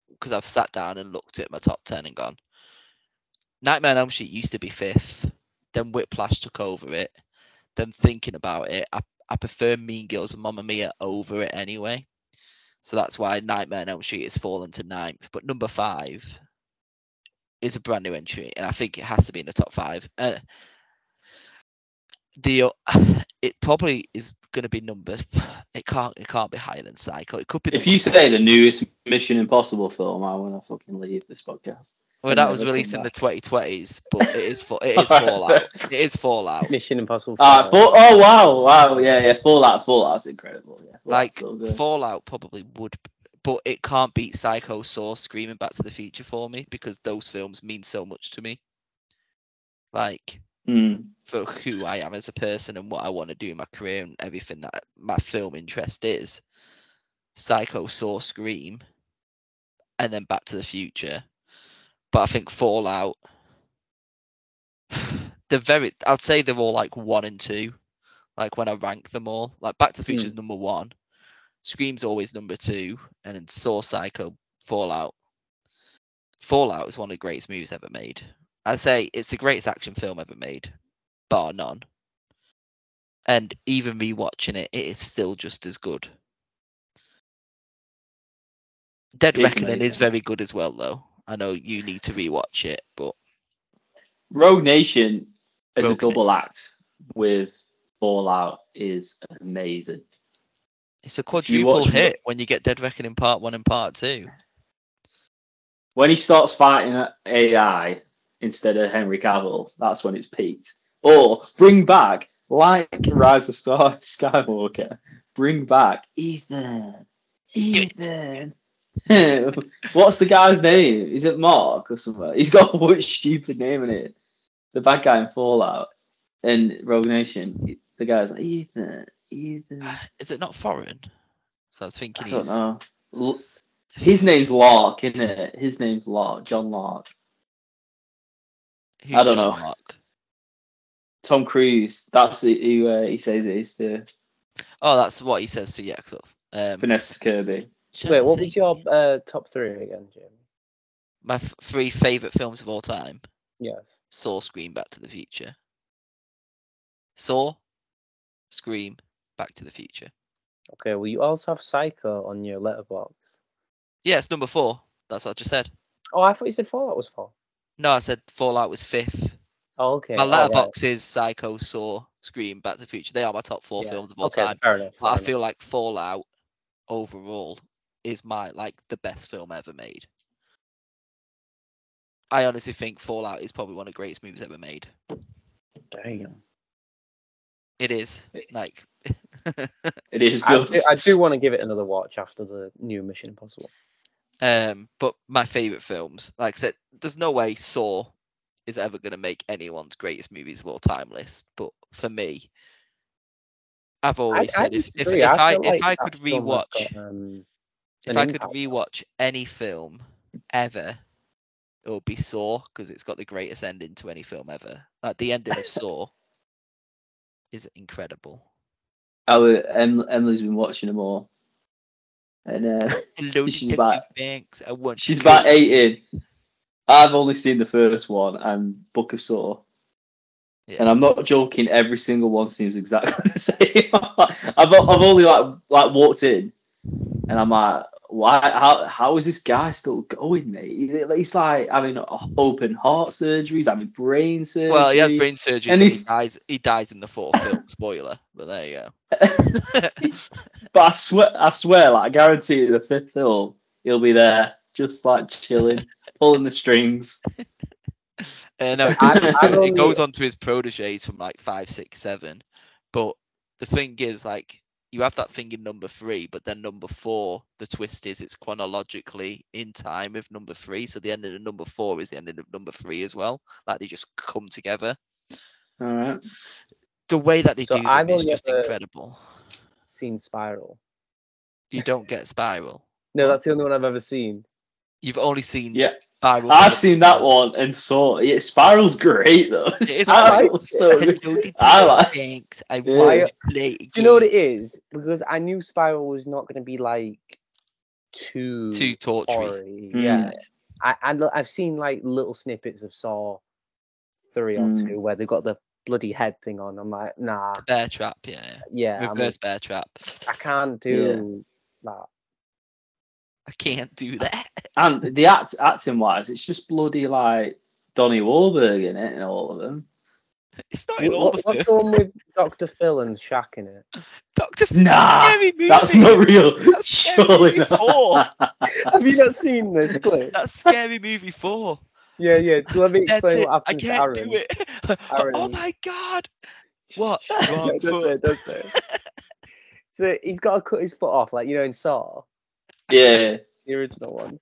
because I've sat down and looked at my top 10 and gone, Nightmare on Elm Street used to be fifth, then Whiplash took over it. Then thinking about it, I, I prefer Mean Girls and Mamma Mia over it anyway. So that's why Nightmare on Elm Street has fallen to ninth. But number five is a brand new entry, and I think it has to be in the top five. Uh, the it probably is going to be numbers. It can't it can't be higher than Psycho. It could be. If you say the newest Mission Impossible film, I want to fucking leave this podcast. Well, that was released in the 2020s, but it is for it is Fallout. It is Fallout. Mission Impossible. Ah, Fallout. full, oh wow, wow, yeah, yeah, Fallout, Fallout's incredible. Yeah, Like so. Fallout probably would, but it can't beat Psycho, Saw, Screaming, Back to the Future for me because those films mean so much to me. Like Mm. for who I am as a person and what I want to do in my career and everything that my film interest is. Psycho, Saw, Scream, and then Back to the Future. But I think Fallout. They're very. I'd say they're all like one and two. Like when I rank them all, like Back to the Future is hmm. number one, Scream's always number two, and then Saw, Psycho, Fallout. Fallout is one of the greatest movies ever made. I'd say it's the greatest action film ever made, bar none. And even rewatching it, it is still just as good. Dead Reckoning is very good as well, though. I know you need to rewatch it, but Rogue Nation as a Rogue double act with Fallout is amazing. it's a quadruple hit when you get Dead Reckoning Part One and Part Two. When he starts fighting AI instead of Henry Cavill, that's when it's peaked. Or bring back like Rise of Star Skywalker, bring back Ethan. Ethan. What's the guy's name? Is it Mark or something? He's got a stupid name in it. The bad guy in Fallout and Rogue Nation. The guy's like Ethan. Ethan. Is it not foreign? So I was thinking. I thinking don't know. L- His name's Lark, isn't it? His name's Lark. John Lark. who's I don't John know. Mark? Tom Cruise. That's who who, uh, he says it is to Oh, that's what he says to Yaxel. Um, Vanessa Kirby. Trying Wait, what think. was your uh, top three again, Jim? my f- three favorite films of all time? Yes. Saw, Scream, Back to the Future. Saw, Scream, Back to the Future. Okay. Well, you also have Psycho on your Letterboxd. Yeah, it's number four. That's what I just said. Oh, I thought you said Fallout was four. No, I said Fallout was fifth. Oh, okay. My all right. Letterboxd is Psycho, Saw, Scream, Back to the Future. They are my top four Yeah, films of all okay, time. Fair enough. But I fair feel like Fallout overall is my like the best film ever made. I honestly think Fallout is probably one of the greatest movies ever made. enough. Damn. It is like It is I good. do, I do want to give it another watch after the new Mission Impossible. um but my favorite films, like I said, there's no way Saw is ever gonna make anyone's greatest movies of all time list. But for me, I've always said if, if, if I feel if like I could rewatch got, um, if I could rewatch any film ever, it would be Saw because it's got the greatest ending to any film ever. Like the ending of Saw is incredible. Our em- Emily's been watching them all, and uh, Hello, She's about- Banks. I want she's about kill you." eight in. I've only seen the first one and Book of Saw, Yeah. and I'm not joking. Every single one seems exactly the same. I've I've only like like walked in, and I'm like, why? How how is this guy still going, mate? He- He's like having open heart surgery. He's having brain surgery. Well, he has brain surgery, and and he dies. He dies in the fourth film. Spoiler, but there you go. But I swear, I swear, like I guarantee you, the fifth film, he'll be there, just like chilling, pulling the strings. Uh, no, it I've- goes, I've it goes on to his proteges from like five, six, seven. But the thing is, like, you have that thing in number three, but then number four, the twist is it's chronologically in time with number three. So the ending of number four is the ending of number three as well. Like they just come together. All right. The way that they So do them I've is just incredible. Seen Spiral. You don't get Spiral. No, that's the only one I've ever seen. You've only seen Yeah, Spiral. I've number seen that one and saw. Yeah, Spiral's great though. It is Spiral's so good. I like- Banks. I Yeah. want to play. Do you know what it is? Because I knew Spiral was not going to be like too Too tortury. Mm. Yeah, I, I I've seen like little snippets of Saw three or Mm. two where they've got the bloody head thing on. I'm like, nah, Bear trap, yeah. yeah. yeah, I'm- Reverse bear trap. I can't do that. I can't do that. And the act acting wise, it's just bloody like Donnie Wahlberg in it and all of them. It's not in Wh- all what- what's the films. one with Doctor Phil and Shaq in it? Doctor Nah, Scary movie. That's not real. That's Scary Surely Movie not. four. Have you not seen this clip? That's scary movie four. Yeah, yeah. Let me explain it. what I happens to can't Aaron. do it. oh my god. What? Yeah, Wrong that's foot. it, that's it. So he's got to cut his foot off, like you know in Saw, Yeah. the original one.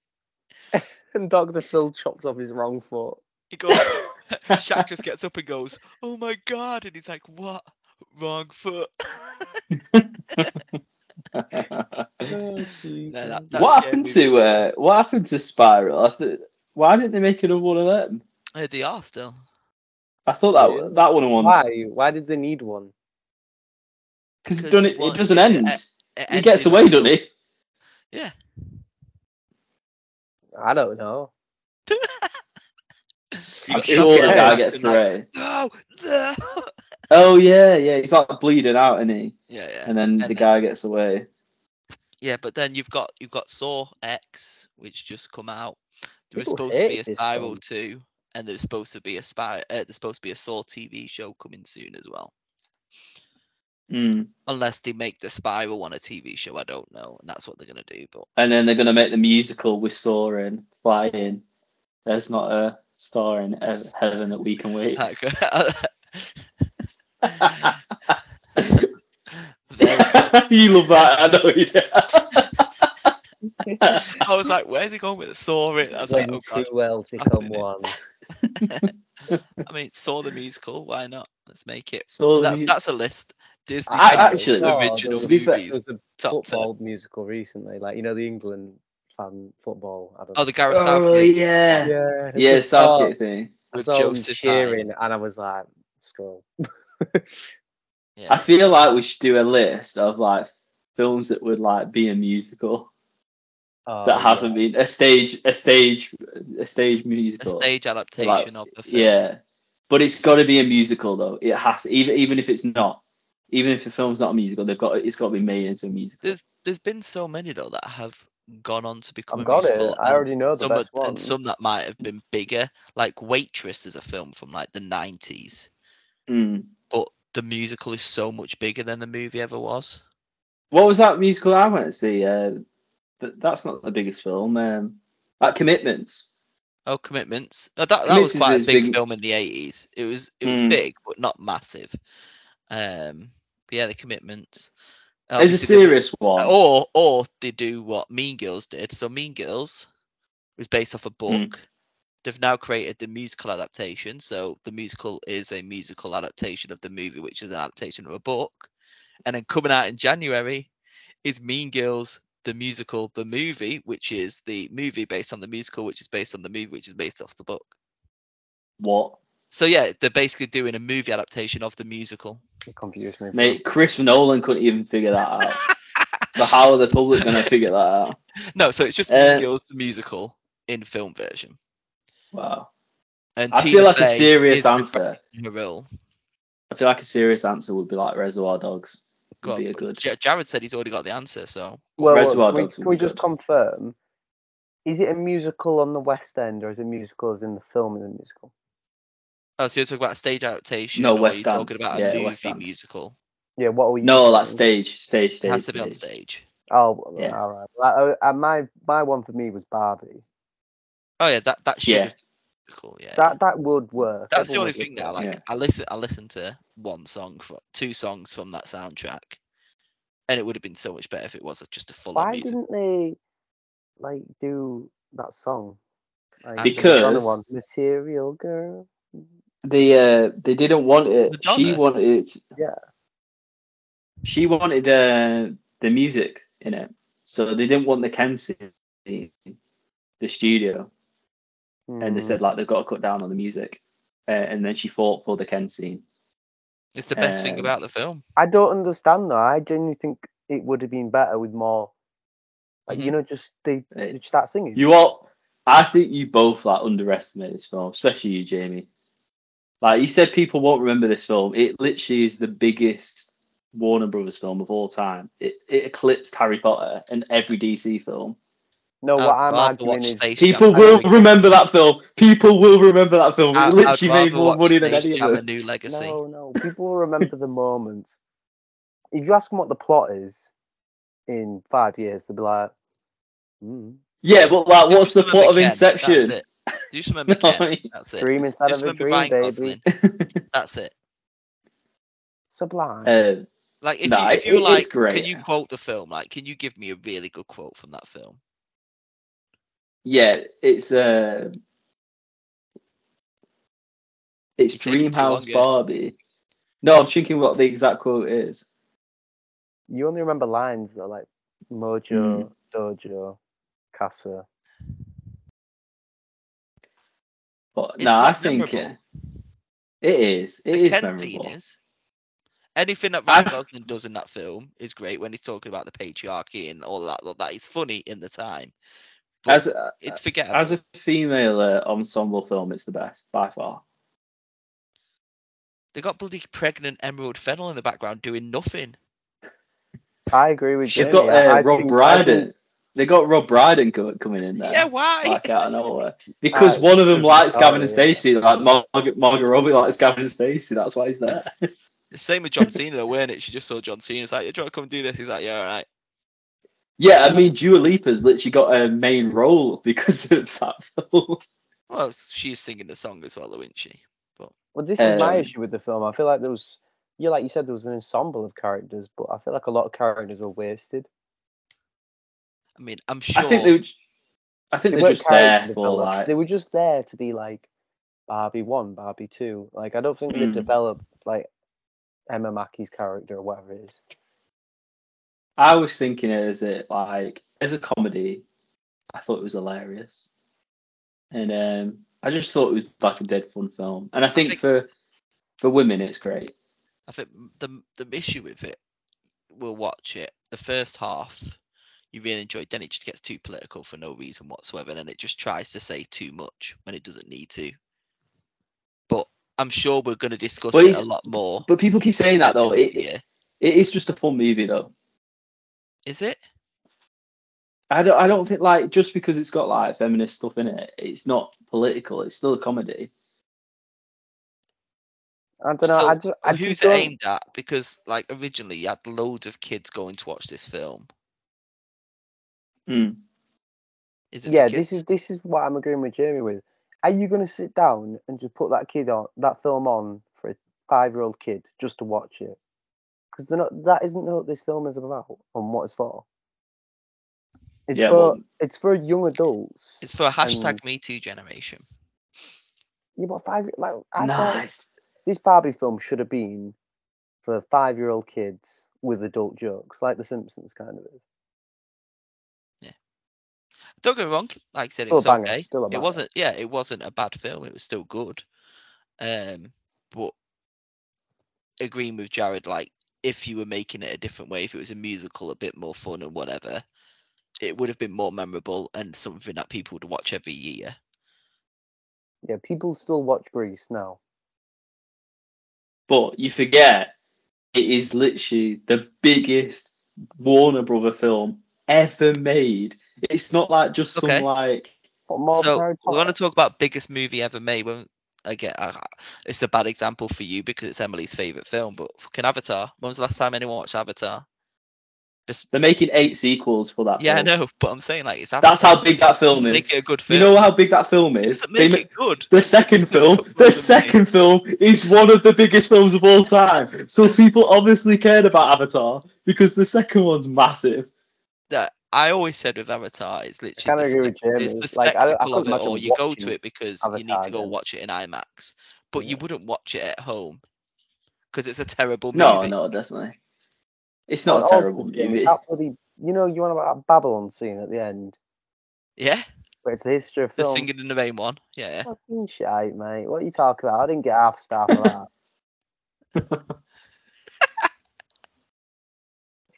and Doctor Phil chops off his wrong foot. He goes. Shaq just gets up and goes, "Oh my god!" And he's like, "What? Wrong foot." Oh, No, that- what happened to four. uh, what happened to Spiral? I th- why didn't they make another one of them? Uh, they are still. I thought that Really? that one won Why? Why did they need one? because it, it it, doesn't it- end. it he gets away, doesn't he? Yeah. I don't know. You I'm sure the Samuel guy Jackson gets like, away. No, no. Oh yeah, yeah. He's like bleeding out, isn't he? Yeah, yeah. And then And the then- guy gets away. Yeah, but then you've got you've got Saw X, which just come out. There was People supposed to be a this Spiral film. two, and there's supposed to be a spy. Uh, there's supposed to be a Saw TV show coming soon as well. Mm. Unless they make the Spiral one a TV show, I don't know, and that's what they're gonna do. But And then they're gonna make the musical with Soaring, flying. There's not a star in heaven that we can wait. that, you love that, I know you do. I was like, where's he going with it? Saw it. I was like, When oh two god. worlds happening become one. I mean, saw the musical. Why not? Let's make it. So That, the- that's a list. Disney I- actually- No, original there to fair, movies. There was a top ten. football musical recently, like you know the England fan football. I don't Oh, know. the Gareth Oh Southgate yeah, yeah, yeah, I saw- Southgate thing. I with saw them Joseph cheering, and I was like, scroll. Yeah. I feel like we should do a list of like films that would like be a musical Oh, that haven't been a stage, a stage, a stage musical, a stage adaptation of the film. Yeah, but it's got to be a musical though. It has even even if it's not, even if the film's not a musical, they've got it's got to be made into a musical. There's there's been so many though that have gone on to become I've a got musical. it. I already know the some best are- one. and some that might have been bigger. Like Waitress is a film from like the nineties, Mm. but the musical is so much bigger than the movie ever was. What was that musical I went to see? Uh, th- that's not the biggest film. Um, like Commitments. Oh, Commitments. Oh, that that was Commitments is- quite a big, big. film in the eighties. It was it was Mm. big, but not massive. Um, yeah, the Commitments. It's a serious one. or or they do what Mean Girls did. So Mean Girls was based off a book. Mm. They've now created the musical adaptation. So the musical is a musical adaptation of the movie, which is an adaptation of a book. And then coming out in January is Mean Girls, the musical, the movie, which is the movie based on the musical, which is based on the movie, which is based off the book. What? So yeah, they're basically doing a movie adaptation of the musical. It confused me. Mate, Chris Nolan couldn't even figure that out. so how are the public going to figure that out? No, so it's just Uh, Girls, the musical in film version. Wow. And I Tina feel like a serious answer. in her role. I feel like a serious answer would be like Reservoir Dogs. Would on, be a good. Ja- Jarad said he's already got the answer, so Well, Reservoir can we, Dogs can we just good. confirm? Is it a musical on the West End, or is it musical as in the film in the musical? Oh, so you're talking about a stage adaptation? No, or West are End. talking about a Yeah, movie West musical? Yeah, what are we? No, using? like stage, stage, stage. It stage. has to be on stage. stage. Oh, Yeah. all right. Well, uh, uh, my my one for me was Barbie. Oh yeah, that that should Yeah. have cool. Yeah, That that would work. that's the only thing now. love Like Yeah. I listen, I listened to one song from two songs from that soundtrack, and it would have been so much better if it was just a full that. Why music. didn't they like do that song? Like, Because- one, Material Girl. They uh they didn't want it. She wanted it. Yeah. She wanted uh the music in it, so they didn't want the Ken scene, the studio, and they Mm. said like they've got to cut down on the music, uh, and then she fought for the Ken scene. It's the best thing um, about the film. I don't understand though. I genuinely think it would have been better with more, like you Mhm. know, just they, Hey, they start singing. You all, I think you both like underestimate this film, especially you, Jamie. Like you said, people won't remember this film. It literally is the biggest Warner Brothers film of all time. It, it eclipsed Harry Potter and every DC film. no, I'd what I'm rather arguing is Space People Jam will remember that film. People will remember that film. It I- I'd literally made more watch money than Space any Jam: of A them. New Legacy. no, no. People will remember the moment. If you ask them what the plot is in five years, they'll be like, mm, Yeah, but like, what's the plot remember of Ken, Inception? That's it. You just remember No, Ken. I mean- That's it. "Dream inside Just of a dream, Ryan baby." Gosling. That's it. Sublime. Uh, Like if Nah, you if it- you it is like, great. can you quote the film? Like, can you give me a really good quote from that film? yeah, it's uh, it's You're taking too long, Dreamhouse. Barbie. No, I'm thinking what the exact quote is. you only remember lines though, like Mojo, Mm. Dojo, Casa. But It's no, I think memorable. uh, it is. It the is Ken memorable. is. Anything that Ryan I've- Gosling does in that film is great when he's talking about the patriarchy and all that. All that is funny in the time. But As a, it's forgettable. as a female uh, ensemble film, it's the best by far. They got bloody pregnant Emerald Fennell in the background doing nothing. I agree with you. They've Jamie. got I- uh, Rob think- I Brydon. think- They got Rob Brydon co- coming in there. Yeah, why? Like out of nowhere. Because Uh, one of them likes Gavin and Charlie, yeah. Stacey, like Margaret, Margaret Robbie likes Gavin and Stacey. That's why he's there. The same with John Cena, though, weren't it? She just saw John Cena. It's like, you trying to come and do this? He's like, yeah, all right. yeah, I mean, Dua Lipa's literally got a main role because of that film. Well, she's singing the song as well, though, isn't she? But well, this is my Um, issue with the film. I feel like there was yeah, like you said, there was an ensemble of characters, but I feel like a lot of characters were wasted. I mean, I'm sure. I think they. Were, j- I think They they're weren't just there for like. They were just there to be like Barbie one, Barbie two. Like I don't think they Mm. developed like Emma Mackey's character or whatever it is. I was thinking it as a like as a comedy. I thought it was hilarious, and um, I just thought it was like a dead fun film. And I think, think- for for women, it's great. I think the the issue with it, we'll watch it. The first half, you really enjoy. Then it just gets too political for no reason whatsoever, and it just tries to say too much when it doesn't need to. But I'm sure we're going to discuss Well, it a lot more. But people keep saying that though. It, yeah, it is just a fun movie though. is it? I don't. I don't think like just because it's got like feminist stuff in it, it's not political. It's still a comedy. I don't know. So, I just, I who's just it don't- aimed at? Because like originally, you had loads of kids going to watch this film. Hmm. Is it? yeah, this is this is what I'm agreeing with Jamie with. Are you going to sit down and just put that kid on that film on for a five year old kid just to watch it? Because they're not. That isn't what this film is about and what it's for. It's Yeah, for well- it's for young adults. It's for a hashtag and- Me Too generation. yeah, but five like I thought Nice. this Barbie film should have been for five year old kids with adult jokes, like The Simpsons kind of is. Don't get me wrong. Like I said, it Still a was banger, okay. still a It banger. wasn't. Yeah, it wasn't a bad film. It was still good. Um, but agreeing with Jarad, like if you were making it a different way, if it was a musical, a bit more fun and whatever, it would have been more memorable and something that people would watch every year. Yeah, people still watch Grease now. But you forget, it is literally the biggest Warner Brother film ever made. It's not like just Okay. some like. More so we want Potter? to talk about biggest movie ever made. When again, I, it's a bad example for you because it's Emily's favorite film. But fucking Avatar. When was the last time anyone watched Avatar? Just They're making eight sequels for that. yeah, I know. But I'm saying like it's Avatar. That's how big that film Doesn't is. make it a good film. You know how big that film is? doesn't They make it good. the second It's film, the for me. second film is one of the biggest films of all time. So people obviously cared about Avatar because the second one's massive. that I always said with Avatar, it's literally the, agree with it's Jamie. the Like, I- I spectacle couldn't of it, or you go to it because you need to go again. watch it in IMAX, but you wouldn't watch it at home because it's a terrible movie. No, no, definitely. It's not And a terrible Jamie, movie. That bloody, you know, you want about that Babylon scene at the end, Yeah, where it's the history of the film. singing in the main one. Yeah, yeah. Fucking shite, mate. What are you talking about? I didn't get half a star for that.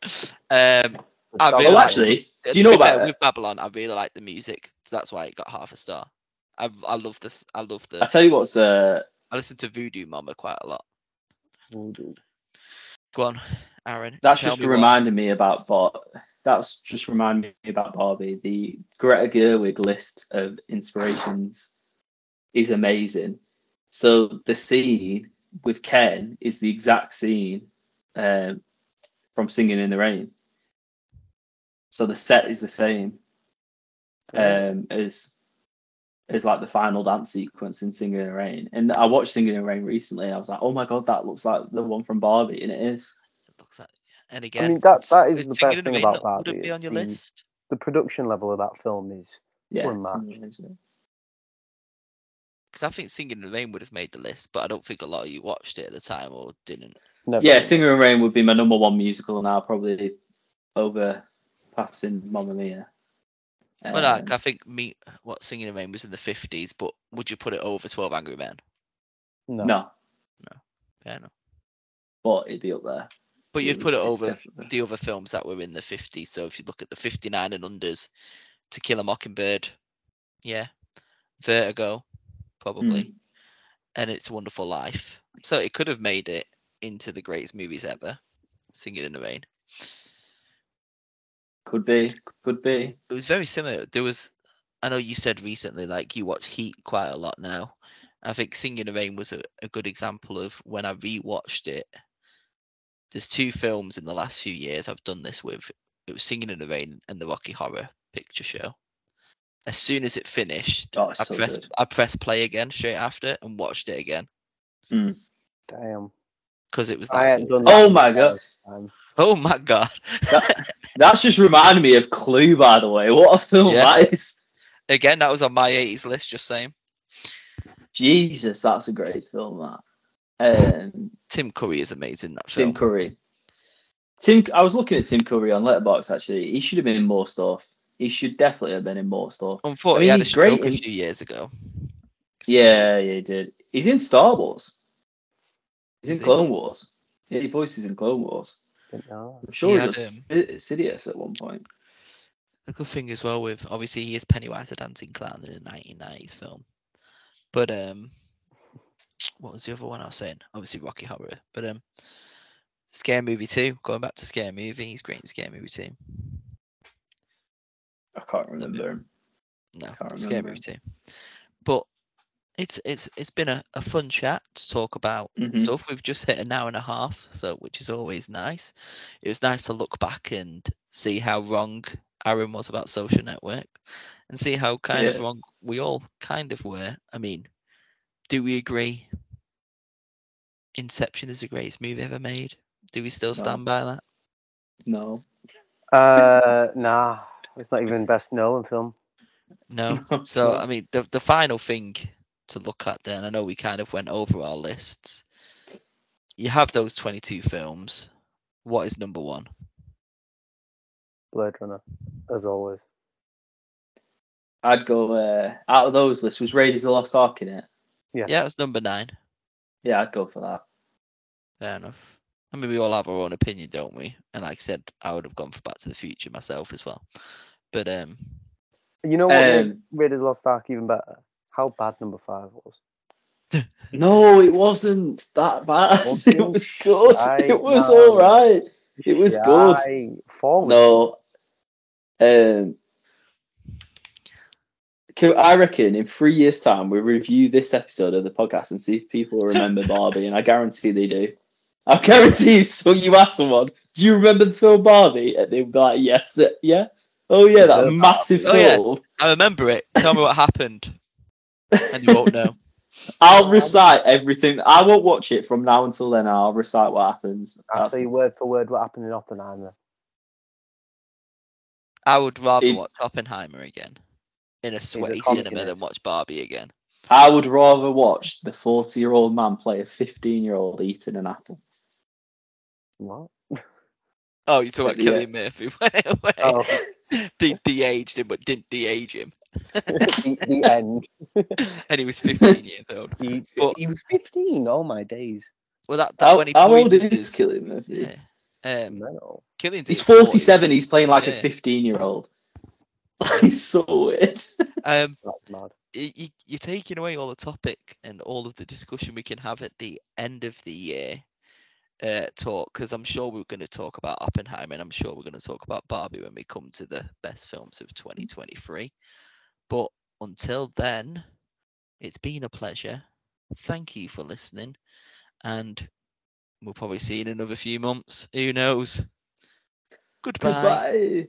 Um, I really Well, actually, do you know fair, about it? with Babylon? I really like the music, so that's why it got half a star. I I love this. I love the. I tell you what's uh, I listen to Voodoo Mama quite a lot. Voodoo. Go on, Aaron. that's just me what- reminding me about Bar- that's just reminding me about Barbie. The Greta Gerwig list of inspirations is amazing. So the scene with Ken is the exact scene um, from Singing in the Rain. So the set is the same um, as as like the final dance sequence in Singing in the Rain. And I watched Singing in the Rain recently. And I was like, oh my god, that looks like the one from Barbie, and it is. It looks like, and again, mean, that- that is is the best thing Rain about not- Would it be on your the- list? The production level of that film is Yeah, Unmatched. Singing in the Rain. Because I think Singing in the Rain would have made the list, but I don't think a lot of you watched it at the time or didn't. never. Yeah, really- Singer and Rain would be my number one musical now, probably over passing Mamma Mia. But like, Um, I think me, what Singing in the Rain was in the fifties, but would you put it over Twelve Angry Men? no. no, Fair enough. but it'd be up there. But you'd put it over definitely- the other films that were in the fifties. So if you look at the fifty-nine and unders, To Kill a Mockingbird, yeah, Vertigo, probably, Mm. and It's a Wonderful Life. So it could have made it into the greatest movies ever. Singing in the Rain. Could be, could be. it was very similar. There was, I know you said recently, like you watch Heat quite a lot now. I think Singing in the Rain was a, a good example of when I rewatched it. There's two films in the last few years I've done this with. It was Singing in the Rain and the Rocky Horror Picture Show. As soon as it finished, Oh, I so pressed good. I pressed play again straight after and watched it again. Hmm. Damn. because it was I that. hadn't done oh that Oh my God. time. Oh my god! That's just reminded me of Clue, by the way. What a film Yeah. that is. Again, that was on my 80s list. Just saying. Jesus, that's a great film. That. Um, Tim Curry is amazing. in That Tim. Curry. Tim, I was looking at Tim Curry on Letterboxd. Actually, he should have been in more stuff. He should definitely have been in more stuff. Unfortunately, I mean, he had a stroke a few years ago. Yeah, yeah, he did. He's in Star Wars. He's Is in he? Clone Wars. Yeah, he voices in Clone Wars. Didn't. I'm sure He he, had, was um, Sidious at one point. The good thing as well with obviously he is Pennywise the dancing clown in a 1990s film, but um, what was the other one I was saying? Obviously Rocky Horror, but um, Scary Movie two. Going back to Scary Movie, he's great in Scary Movie two. I can't remember him. No, Can't Scare. Movie two. But it's it's it's been a, a fun chat to talk about Mhm. stuff. We've just hit an hour and a half, so which is always nice. It was nice to look back and see how wrong Aaron was about Social Network, and see how kind of wrong we all kind of were. I mean, do we agree? Inception is the greatest movie ever made. Do we still No. stand by that? No. Uh, nah, it's not even best Nolan film. No. So. I mean, the the final thing to look at then, I know we kind of went over our lists. You have those twenty two films. What is number one? Blade Runner, as always. I'd go uh, out of those lists. Was Raiders of the Lost Ark in it? Yeah. Yeah, it's number nine. Yeah, I'd go for that. Fair enough. I mean, we all have our own opinion, don't we? And like I said, I would have gone for Back to the Future myself as well. But um, You know what made Um, Raiders Lost Ark even better? How bad number five was. No, it wasn't that bad. it Wasn't was good. I- it was no. all right. It was Yeah, good. I, four No. Um, I reckon in three years' time we'll review this episode of the podcast and see if people remember Barbie, and I guarantee they do. I guarantee you. So you ask someone, "Do you remember the film Barbie?" and they'll be like, "Yes, that, yeah, oh yeah, that Yeah. massive Oh, yeah. film." I remember it. Tell me what happened, and you won't know. I'll recite everything. I won't watch it from now until then. I'll recite what happens. I'll That's- tell you word for word what happened in Oppenheimer. I would rather It- watch Oppenheimer again in a a sweaty comic, cinema than watch Barbie again. I would rather watch the forty-year-old man play a fifteen-year-old eating an apple. What? Oh, you talk about Yeah. Cillian Murphy went away. Oh, They de-aged him, but didn't de-age him, the, the end. and he was 15 years old. He, But- he was 15. Oh my days. Well, that, that How, when he how old is his- Cillian Murphy? Yeah. Um, No. Cillian's He's in his 40s. forty-seven. He's playing like a fifteen-year-old. He's so weird. Um, That's mad. y- y- you're taking away all the topic and all of the discussion we can have at the end of the year uh, talk because I'm sure we're going to talk about Oppenheimer and I'm sure we're going to talk about Barbie when we come to the best films of 2023. But until then, it's been a pleasure. Thank you for listening, and we'll probably see you in another few months. Who knows? Goodbye. Goodbye.